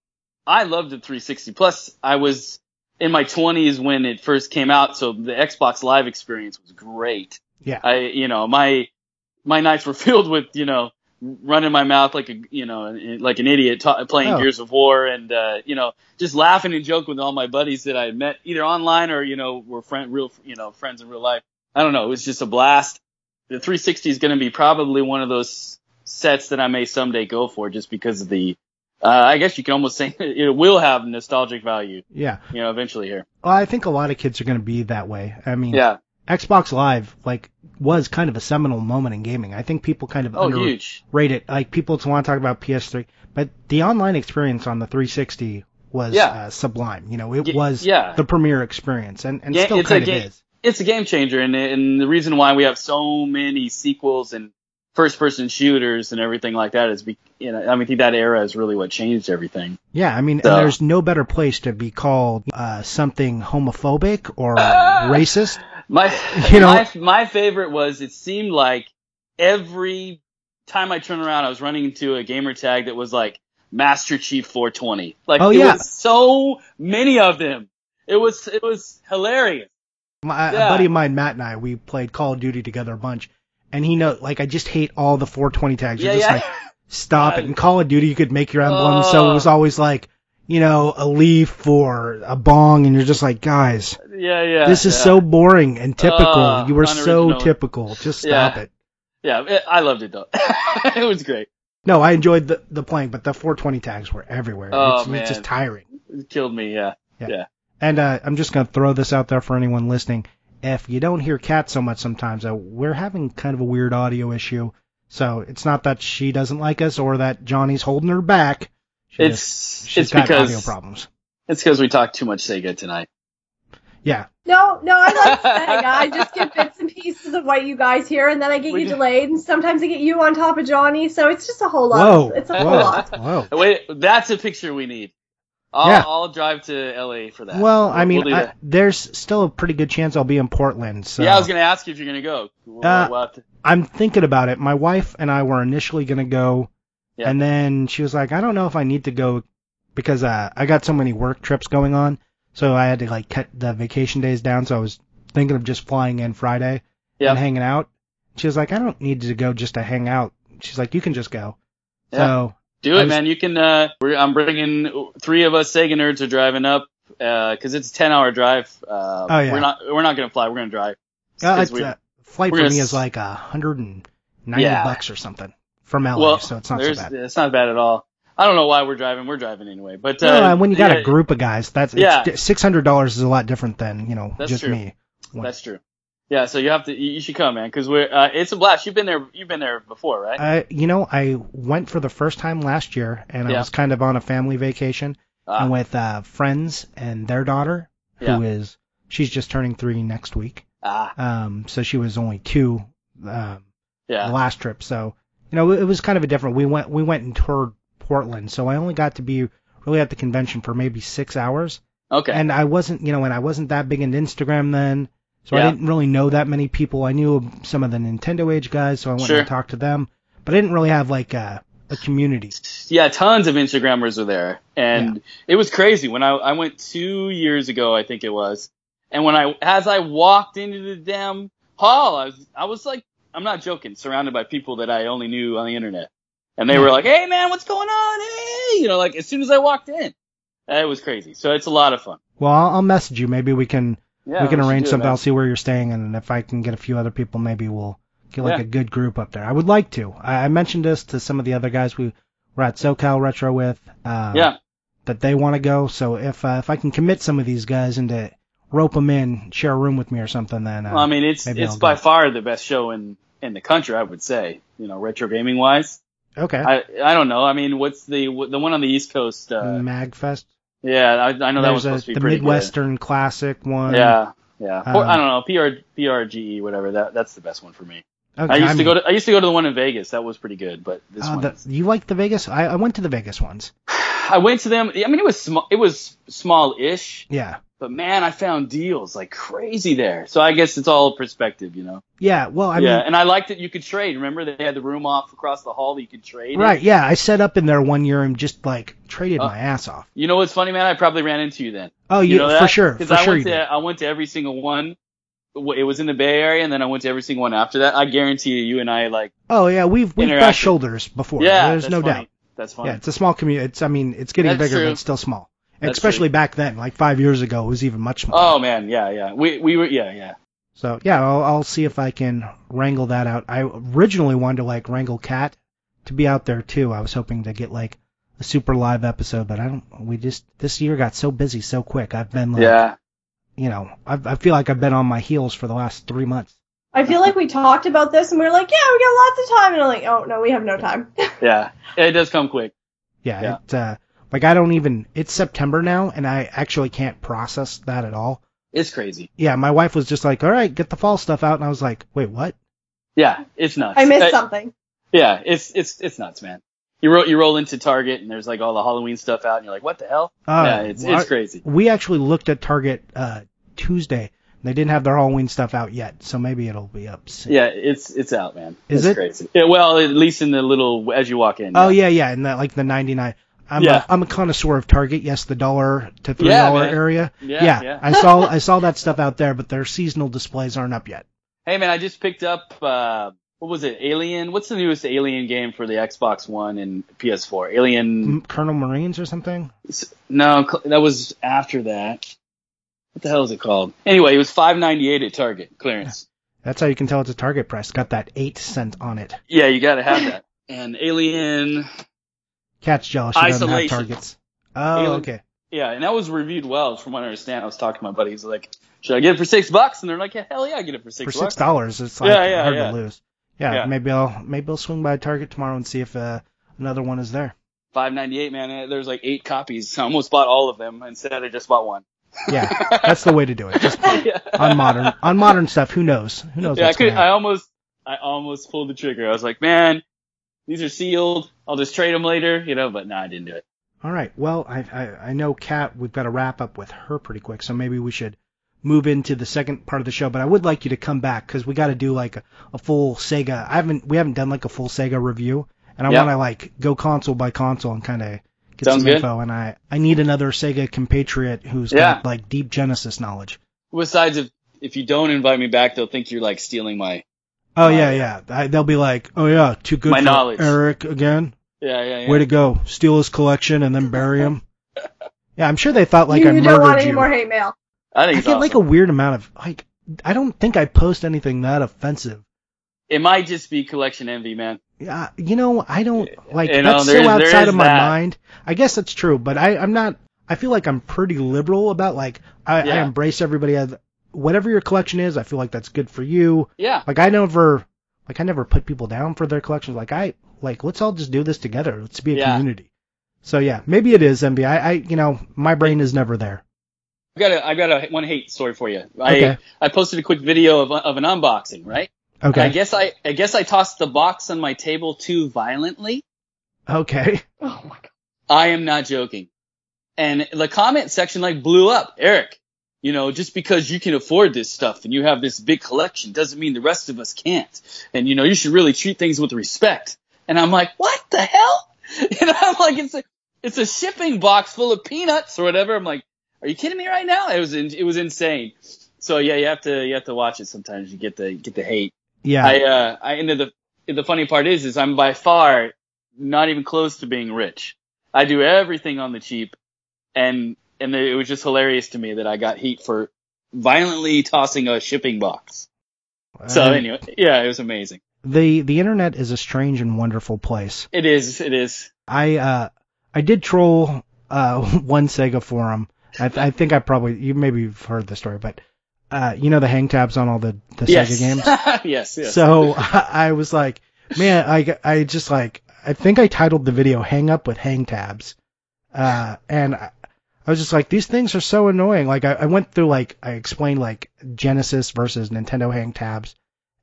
I loved the 360. Plus, I was in my 20s when it first came out, so the Xbox Live experience was great. Yeah. I, you know, my my nights were filled with, you know, running my mouth like a, you know, like an idiot ta- playing Oh. Gears of War, and uh, you know, just laughing and joking with all my buddies that I had met either online or you know were friend, real, you know, friends in real life. I don't know, it was just a blast. The 360 is going to be probably one of those sets that I may someday go for, just because of the uh, I guess you can almost say it will have nostalgic value, Yeah. you know, eventually here. Well, I think a lot of kids are going to be that way. I mean, Yeah. Xbox Live like was kind of a seminal moment in gaming. I think people kind of Oh, underrate it. Like people want to talk about PS3, but the online experience on the 360 was Yeah. uh, sublime. You know, it was yeah. the premier experience, and and Yeah, still kind of game- is. It's a game changer, and and the reason why we have so many sequels and first person shooters and everything like that is, be, you know, I mean, I think that era is really what changed everything. Yeah, I mean, So- and there's no better place to be called uh, something homophobic or Ah! racist. My, You know- my, my favorite was it seemed like every time I turned around, I was running into a gamer tag that was like Master Chief 420. Like, Oh, it yeah. was so many of them. It was, it was hilarious. My, A buddy of mine, Matt, and I, we played Call of Duty together a bunch, and he know like I just hate all the 420 tags. You're Yeah, just yeah. like, stop it. God. In Call of Duty, you could make your emblem, so uh. it was always like, you know, a leaf or a bong, and you're just like, guys, yeah, yeah. this is yeah. so boring and typical. Oh, you were so typical. Just stop Yeah. it. Yeah, it, I loved it though. it was great. No, I enjoyed the the playing, but the 420 tags were everywhere. Oh, it's, it's just tiring. It killed me. Yeah. Yeah. And uh, I'm just going to throw this out there for anyone listening. If you don't hear Kat so much sometimes, uh, we're having kind of a weird audio issue. So it's not that she doesn't like us or that Johnny's holding her back. She just- It's she's it's got because audio problems. it's because we talked too much Sega tonight. Yeah. No, no, I like Sega. I just get bits and pieces of what you guys hear, and then I get We you ju- delayed, and sometimes I get you on top of Johnny, so it's just a whole lot. Whoa. It's a whoa. whole lot. Whoa. Wait, that's a picture we need. I'll, Yeah. I'll drive to LA for that. Well, I We'll- mean, we'll I, there's still a pretty good chance I'll be in Portland. So yeah, I was gonna ask you if you're gonna go. We'll, Uh, we'll to- I'm thinking about it. My wife and I were initially gonna go, Yeah. and then she was like, "I don't know if I need to go because uh, I got so many work trips going on, so I had to like cut the vacation days down. So I was thinking of just flying in Friday Yeah. and hanging out." She was like, "I don't need to go just to hang out." She's like, "You can just go." Yeah. So Do it, was- man. You can. Uh, we're, I'm bringing three of us Sega nerds are driving up because it's a 10 hour drive. Uh, Oh, yeah. We're not. We're not gonna fly. We're gonna drive. uh, we- uh, flight for gonna me is like a hundred and ninety Yeah. bucks or something from LA, well, so it's not so bad. It's not bad at all. I don't know why we're driving. We're driving anyway. But uh, Well, when you got yeah, a group of guys, that's Yeah. six hundred dollars is a lot different than you know just true. me. When- That's true. Yeah, so you have to. You should come, man, because we're. Uh, it's a blast. You've been there. You've been there before, right? I, you know, I went for the first time last year, and I was kind of on a family vacation Ah, and with uh, friends and their daughter, who is Yeah. she's just turning three next week. ah, Um, so she was only two um, the yeah. last trip. So you know, it was kind of a different. We went we went and toured Portland, so I only got to be really at the convention for maybe six hours. Okay. And I wasn't, you know, and I wasn't that big into Instagram then, so Yeah. I didn't really know that many people. I knew some of the NintendoAge guys, so I went Sure. and talked to them, but I didn't really have like a, a community. yeah, tons of Instagrammers were there, and it was crazy. When I I went two years ago, I think it was, and when I as I walked into the damn hall, I was I was like, I'm not joking, surrounded by people that I only knew on the internet, and they were like, "Hey man, what's going on? Hey," you know, like as soon as I walked in, it was crazy. So it's a lot of fun. Well, I'll, message you. Maybe we can Yeah, we can arrange it, something. I'll see where you're staying, and if I can get a few other people, maybe we'll get like Yeah. a good group up there. I would like to. I, I mentioned this to some of the other guys we were at SoCal Retro with. Uh, Yeah, That they want to go. So if uh, if I can commit some of these guys into rope them in, share a room with me or something, then uh, well, I mean, it's it's by go. far the best show in in the country, I would say. You know, retro gaming wise. okay. I I don't know. I mean, what's the the one on the East Coast? Uh, Magfest. yeah, I, I know that was supposed a, to be the pretty Midwestern Classic one. Yeah, yeah. Or- Um, I don't know. PR PRGE E, whatever. That that's the best one for me. Okay, I used to mean, go to I used to go to the one in Vegas. That was pretty good. But this uh, one, the, you like the Vegas? I, I went to the Vegas ones. I went to them. I mean, it was small. It was small-ish. Yeah. But man, I found deals like crazy there. So I guess it's all perspective, you know. Yeah. Well, I yeah, mean, and I liked that you could trade. Remember they had the room off across the hall that you could trade. in? right. Yeah. I set up in there one year and just like traded Oh. my ass off. You know what's funny, man? I probably ran into you then. Oh, You you, know for sure. Because For I sure went to did. I went to every single one. It was in the Bay Area, and then I went to every single one after that. I guarantee you, you and I like. Oh yeah, we've we've brushed shoulders before. Yeah, There's no funny. doubt. That's funny. Yeah, it's a small community. It's I mean, it's getting That's bigger, true. but it's still small. That's Especially back then, like five years ago, it was even much more. Oh man, yeah, yeah. We we were yeah yeah. So yeah, I'll, I'll see if I can wrangle that out. I originally wanted to like wrangle Kat to be out there too. I was hoping to get like a super live episode, but I don't. We just this year got so busy so quick. I've been like, Yeah. you know, I, I feel like I've been on my heels for the last three months. I feel like we talked about this and we were like, yeah, we got lots of time. And I'm like, oh, no, we have no time. Yeah. It does come quick. Yeah, Yeah. It, uh, like I don't even. It's September now, and I actually can't process that at all. It's crazy. Yeah, my wife was just like, "All right, get the fall stuff out," and I was like, "Wait, what?" Yeah, it's nuts. I missed Uh, something. Yeah, it's it's it's nuts, man. You roll you roll into Target and there's like all the Halloween stuff out, and you're like, what the hell? Uh, yeah, it's well, it's crazy. We actually looked at Target uh, Tuesday. They didn't have their Halloween stuff out yet, so maybe it'll be up soon. Yeah, it's it's out, man. Is it's it? crazy? Yeah, well, at least in the little as you walk in. Oh yeah, yeah, and that like the 99. I'm Yeah. a, I'm a connoisseur of Target. Yes, the dollar to three Yeah, dollar area. Yeah, yeah. I saw I saw that stuff out there, but their seasonal displays aren't up yet. Hey man, I just picked up uh what was it? Alien. What's the newest Alien game for the Xbox One and PS4? Alien. Colonial Marines or something. No, that was after that. What the hell is it called? Anyway, it was five ninety eight at Target clearance. That's how you can tell it's a Target price. Got that eight cent on it. Yeah, you got to have that. And Alien. Kat's jealous. She doesn't have Isolation. Targets. Oh, Alien- okay. Yeah, and that was reviewed well, from what I understand. I was talking to my buddies, like, "Should I get it for six bucks?" And they're like, "Yeah, hell yeah, I get it for six For six dollars, it's like Yeah, yeah, hard yeah. to lose. Yeah, Yeah. maybe I'll maybe I'll swing by Target tomorrow and see if uh, another one is there. Five ninety eight, man. Uh, There's like eight copies. I almost bought all of them. Instead, I just bought one. Yeah, that's the way to do it. Just yeah. on modern on modern stuff. Who knows? Who knows Yeah, I could. I almost, I almost pulled the trigger. I was like, man, these are sealed. I'll just trade them later, you know. But no, I didn't do it. All right. Well, I I, I know Kat. We've got to wrap up with her pretty quick, so maybe we should move into the second part of the show. But I would like you to come back because we got to do like a, a full Sega. I haven't we haven't done like a full Sega review, and I Yep. want to like go console by console and kind of get Sounds some good. info. And I I need another Sega compatriot who's Yeah. got like deep Genesis knowledge. Besides, if if you don't invite me back, they'll think you're like stealing my. Oh yeah, yeah. yeah. I, they'll be like, oh yeah, too good My for knowledge. Eric again. Yeah, yeah, yeah. Way to go, steal his collection and then bury him. yeah, I'm sure they thought like you I don't want any you. more hate mail. I think I it's get awesome. like a weird amount of like. I don't think I post anything that offensive. It might just be collection envy, man. Yeah, you know, I don't like You that's there so is- outside of my that. mind. I guess that's true, but I, I'm not. I feel like I'm pretty liberal about like I, I embrace everybody as whatever your collection is. I feel like that's good for you. Yeah. Like I never, like I never put people down for their collections. Like I, like let's all just do this together. Let's be a Yeah. community. So yeah, maybe it is MB. I, I, you know, my brain is never there. I got a I got a one hate story for you. Okay. I I posted a quick video of of an unboxing, right? Okay. I guess I I guess I tossed the box on my table too violently. Okay. Oh my god. I am not joking. And the comment section like blew up. Eric, you know, just because you can afford this stuff and you have this big collection doesn't mean the rest of us can't. And you know, you should really treat things with respect. And I'm like, what the hell? Know, I'm like, it's a, it's a shipping box full of peanuts or whatever. I'm like, are you kidding me right now? It was, in, it was insane. So yeah, you have to, you have to watch it sometimes. You get the, get the hate. Yeah. I, uh, I, and the, the funny part is, is I'm by far not even close to being rich. I do everything on the cheap, and and it was just hilarious to me that I got heat for violently tossing a shipping box. So anyway, yeah, it was amazing. the the internet is a strange and wonderful place. It is, it is. I uh I did troll uh one Sega forum. I, th- I think I probably you maybe you've heard the story, but uh you know the hang tabs on all the the yes. Sega games. yes, yes. So I was like, man, I I just like I think I titled the video "Hang Up with Hang Tabs," uh, and I, was just like, these things are so annoying. Like I, I went through like I explained like Genesis versus Nintendo hang tabs,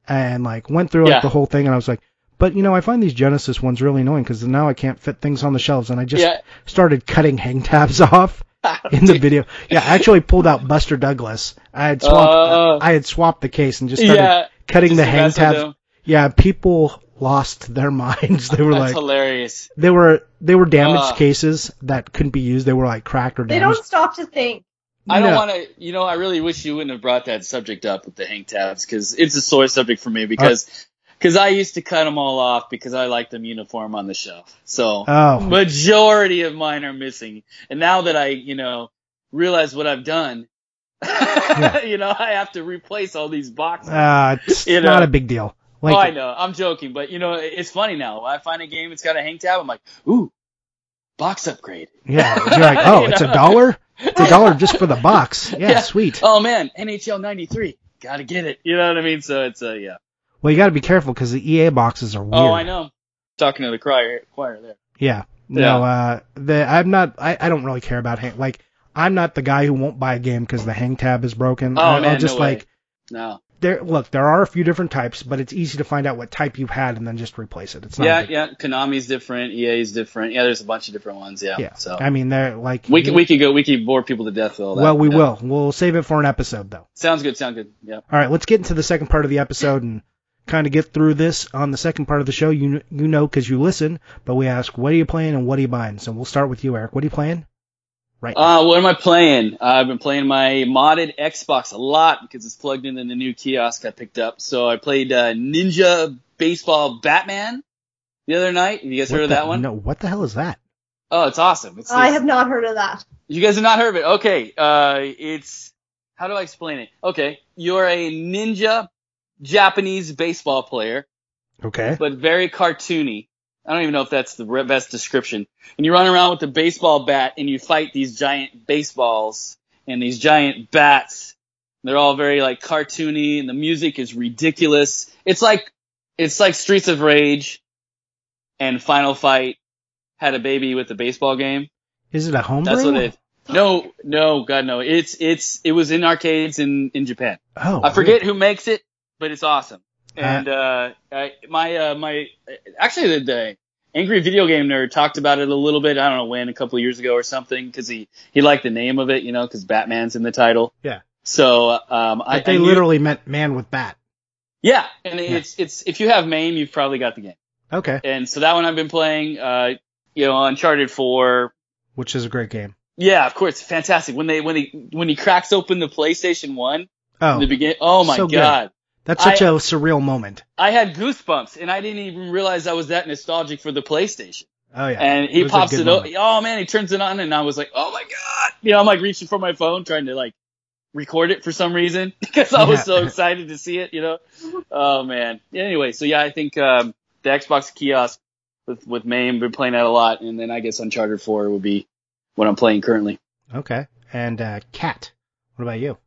and like went through like Yeah. the whole thing, and I was like. But you know, I find these Genesis ones really annoying because now I can't fit things on the shelves, and I just yeah. started cutting hang tabs off in the video. Yeah, I actually pulled out Buster Douglas. I had swapped. Uh, I had swapped the case and just started yeah. cutting Just the hang tabs. Yeah, people lost their minds. They were That's like, hilarious. they were they were damaged Uh. cases that couldn't be used. They were like cracked or damaged. They don't stop to think. I don't No. want to, you know, I really wish you wouldn't have brought that subject up with the hang tabs because it's a sore subject for me because because I used to cut them all off because I like them uniform on the shelf. So Oh, majority of mine are missing, and now that I, you know, realize what I've done, you know, I have to replace all these boxes. uh, it's You know. not a big deal. Like, oh, I know, I'm joking, but you know, it's funny now. When I find a game, it's got a hang tab. I'm like, ooh, box upgrade. yeah, you're like, oh, You it's a dollar. It's a dollar just for the box. Yeah, Yeah. sweet. Oh man, NHL '93, gotta get it. You know what I mean? So it's uh, yeah. Well, you got to be careful because the EA boxes are weird. Oh, I know. Talking to the choir, choir there. Yeah. No, Yeah. uh, the I'm not. I, I don't really care about hang. Like, I'm not the guy who won't buy a game because the hang tab is broken. Oh, I- I'll man, just no way. like No. There. Look, there are a few different types, but it's easy to find out what type you've had and then just replace it. It's not. Yeah, big- yeah. Konami's different. EA's different. Yeah, there's a bunch of different ones. Yeah. Yeah. So I mean, they're like. we could we could go. We could bore people to death with all that. well, we Yeah. will. We'll save it for an episode, though. Sounds good. Sound good. Yeah. All right, let's get into the second part of the episode and kind of get through this. On the second part of the show, you you know because you listen, but we ask, what are you playing and what are you buying? So we'll start with you, Eric. What are you playing? Right. Uh, what am I playing? Uh, I've been playing my modded Xbox a lot because it's plugged into the new kiosk I picked up. So I played uh, Ninja Baseball Batman the other night. Have you guys What heard of the- that one? No. What the hell is that? Oh, it's awesome. It's I have not heard of that. You guys have not heard of it? Okay. Uh, it's how do I explain it? Okay, you're a ninja Japanese baseball player, Okay. but very cartoony. I don't even know if that's the best description. And you run around with the baseball bat and you fight these giant baseballs and these giant bats. They're all very like cartoony and the music is ridiculous. It's like, it's like Streets of Rage and Final Fight had a baby with the baseball game. Is it a homebrew? That's what it. No, no, God, no. It's it's it was in arcades in in Japan. Oh. I forget who makes it, but it's awesome. And uh, I, my uh, my actually the, the Angry Video Game Nerd talked about it a little bit. I don't know when, a couple of years ago or something, because he he liked the name of it, you know, because Batman's in the title. Yeah. So um, I they I knew- literally meant man with bat. yeah, and it's it's if you have MAME, you've probably got the game. Okay. And so that one I've been playing. Uh, you know, Uncharted Four. Which is a great game. Yeah, of course, fantastic. When they when he when he cracks open the PlayStation One Oh, in the beginning, oh my so good. That's such I- a surreal moment. I had goosebumps, and I didn't even realize I was that nostalgic for the PlayStation. Oh yeah. And he a pops it up. Oh man, he turns it on, and I was like, oh my god! You know, I'm like reaching for my phone, trying to like record it for some reason because I was Yeah. so excited to see it. You know, oh man. Anyway, so yeah, I think um, the Xbox kiosk with with MAME, been playing that a lot, and then I guess Uncharted 4 would be what I'm playing currently. Okay. And uh, Kat, what about you?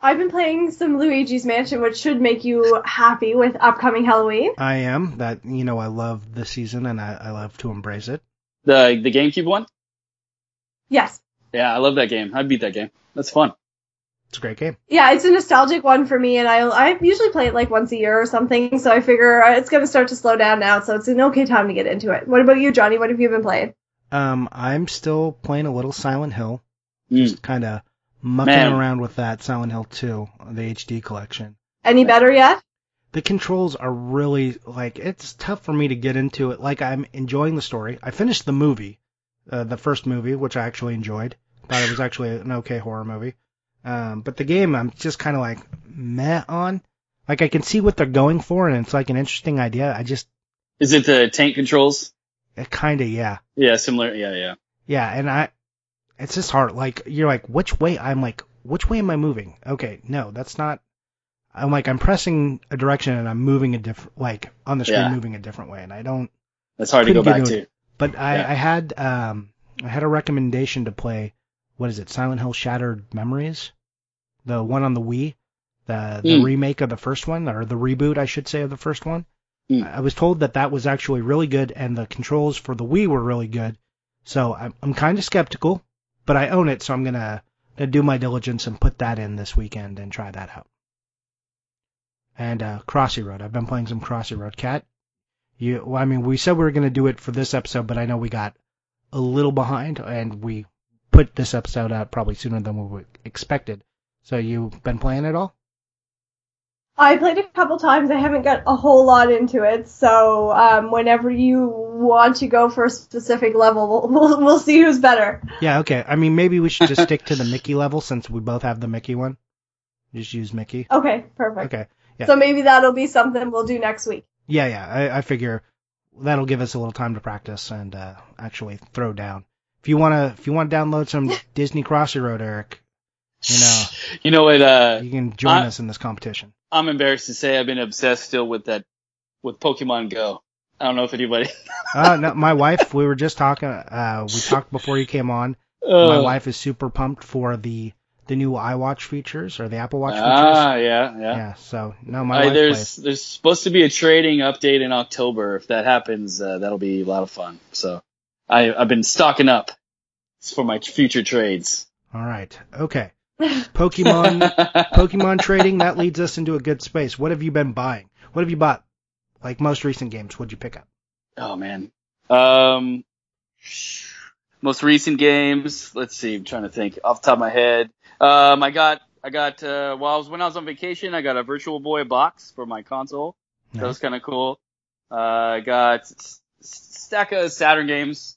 I've been playing some Luigi's Mansion, which should make you happy with upcoming Halloween. I am that you know I love the season and I, I love to embrace it. The the GameCube one. Yes. Yeah, I love that game. I beat that game. That's fun. It's a great game. Yeah, it's a nostalgic one for me, and I I usually play it like once a year or something. So I figure uh, it's gonna start to slow down now, so it's an okay time to get into it. What about you, Johnny? What have you been playing? Um, I'm still playing a little Silent Hill, Mm. kind of mucking Man. around with that Silent Hill 2, the HD collection. Any better yet? The controls are really like it's tough for me to get into it. Like I'm enjoying the story. I finished the movie, uh, the first movie, which I actually enjoyed. Thought it was actually an okay horror movie. Um, but the game, I'm just kind of like meh on. Like I can see what they're going for, and it's like an interesting idea. I just Is it the tank controls? It kind of yeah. Yeah, similar. Yeah, yeah. Yeah, and I, it's just hard. Like you're like, which way? I'm like, which way am I moving? Okay, no, that's not. I'm like, I'm pressing a direction and I'm moving a different, like on the screen, Yeah. moving a different way, and I don't. That's hard to go back to. But I, Yeah. I had, um, I had a recommendation to play. What is it? Silent Hill Shattered Memories, the one on the Wii, the the Hmm. remake of the first one, or the reboot, I should say, of the first one. Hmm. I was told that that was actually really good, and the controls for the Wii were really good. So I'm I'm kind of skeptical, but I own it, so I'm gonna, gonna do my diligence and put that in this weekend and try that out. And uh, Crossy Road, I've been playing some Crossy Road. Kat, you, well, I mean, we said we were gonna do it for this episode, but I know we got a little behind, and we put this episode out probably sooner than we expected. So you've been playing it all? I played a couple times. I haven't got a whole lot into it, so um, whenever you want to go for a specific level, we'll, we'll, we'll see who's better. Yeah, okay. I mean, maybe we should just stick to the Mickey level since we both have the Mickey one. Just use Mickey. Okay, perfect. Okay. yeah. So maybe that'll be something we'll do next week. Yeah, yeah. I, I figure that'll give us a little time to practice and uh, actually throw down. If you wanna, if you want to download some Disney Crossy Road, Eric, you know, You know what? Uh, you can join I- us in this competition. I'm embarrassed to say I've been obsessed still with that, with Pokemon Go. I don't know if anybody. Uh, no, my wife. We were just talking. Uh, we talked before you came on. my Uh, wife is super pumped for the the new iWatch features or the Apple Watch features. Ah, yeah, yeah. Yeah. So no, my I, wife there's plays. there's supposed to be a trading update in October. If that happens, uh, that'll be a lot of fun. So I I've been stocking up for my future trades. All right. Okay. Pokemon Pokemon trading, that leads us into a good space. What have you been buying? What have you bought? Like most recent games, what'd you pick up? Oh man. Um, most recent games. Let's see. I'm trying to think off the top of my head. Um, I got I got uh, while I was when I was on vacation, I got a Virtual Boy box for my console. That was kind of cool. Uh, I got s- s- stack of Saturn games.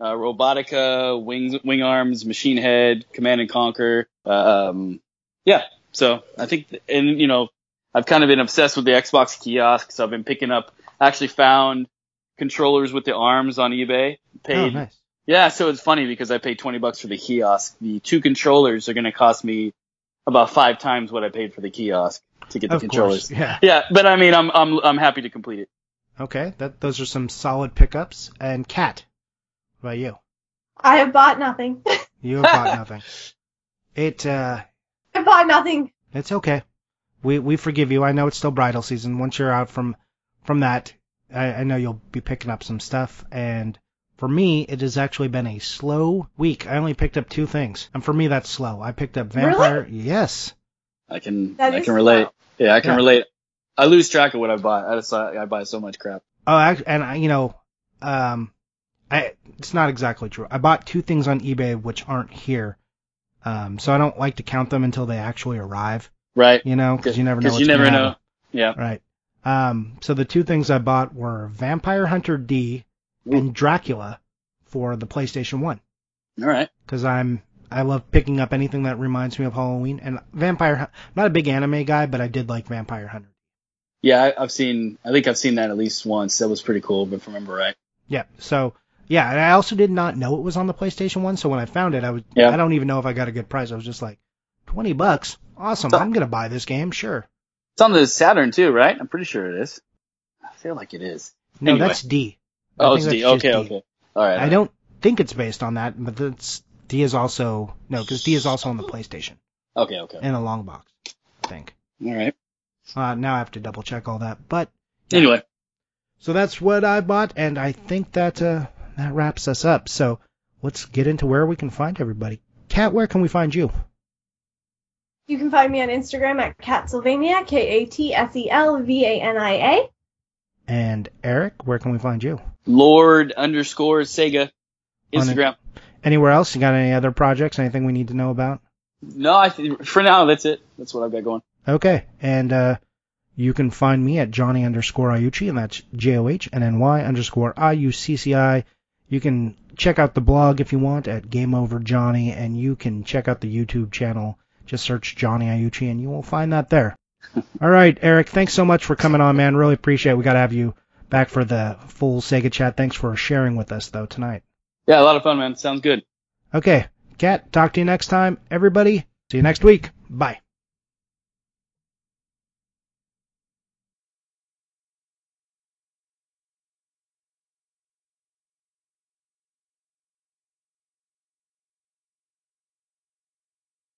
Uh, Robotica, Wings, Wing Arms, Machine Head, Command and Conquer. Um, yeah. So I think, and you know, I've kind of been obsessed with the Xbox kiosk. So I've been picking up. Actually found controllers with the arms on eBay. Oh, nice. Yeah. So it's funny because I paid 20 bucks for the kiosk. The two controllers are going to cost me about five times what I paid for the kiosk to get the Of controllers. course. Yeah. Yeah, but I mean, I'm I'm I'm happy to complete it. Okay. That those are some solid pickups. And Kat, what about you? I have bought nothing. You have bought nothing. It uh I bought nothing. it's okay. We we forgive you. I know it's still bridal season. Once you're out from from that, I, I know you'll be picking up some stuff and for me, it has actually been a slow week. I only picked up two things. And for me, that's slow. I picked up Vampire. Yes. I can That I can relate. slow. Yeah, I can Yeah. relate. I lose track of what I buy. I just I buy so much crap. Oh, act- and I, you know, um, I it's not exactly true. I bought two things on eBay which aren't here, um, so I don't like to count them until they actually arrive. Right. You know, because you never know. Because you never know. happen. Yeah. Right. Um, so the two things I bought were Vampire Hunter D and Dracula for the PlayStation One. All right. because I'm I love picking up anything that reminds me of Halloween. And Vampire, I'm not a big anime guy, but I did like Vampire Hunter. Yeah, I, I've seen. I think I've seen that at least once. That was pretty cool, if I remember right. Yeah, so yeah, and I also did not know it was on the PlayStation One. So when I found it, I was Yeah. I don't even know if I got a good price. I was just like, twenty bucks, awesome. So- I'm gonna buy this game, sure. It's on the Saturn too, right? I'm pretty sure it is. I feel like it is. No, Anyway. that's D. I Oh, it's D. that's just Okay, okay. All right. I don't think it's based on that, but that's D is also no, because D is also on the PlayStation Okay, okay. in a long box. I think. All right. Uh, now I have to double check all that, but Anyway, So that's what I bought, and I think that uh, that wraps us up. So let's get into where we can find everybody. Kat, where can we find you? You can find me on Instagram at Katselvania, K A T S E L V A N I A. And Eric, where can we find you? Lord underscore Sega On it. Instagram. Anywhere else? You got any other projects? Anything we need to know about? No, I th- for now that's it. That's what I've got going. Okay, and uh, you can find me at Johnny underscore Iucci, and that's J O H N N Y underscore I U C C I. You can check out the blog if you want at Game Over Johnny, and you can check out the YouTube channel. Just search Johnny Iucci, and you will find that there. All right, Eric, thanks so much for coming on, man. Really appreciate it. We got to have you back for the full Sega chat. Thanks for sharing with us, though, tonight. Yeah, a lot of fun, man. Sounds good. Okay, Kat, talk to you next time. Everybody, see you next week. Bye.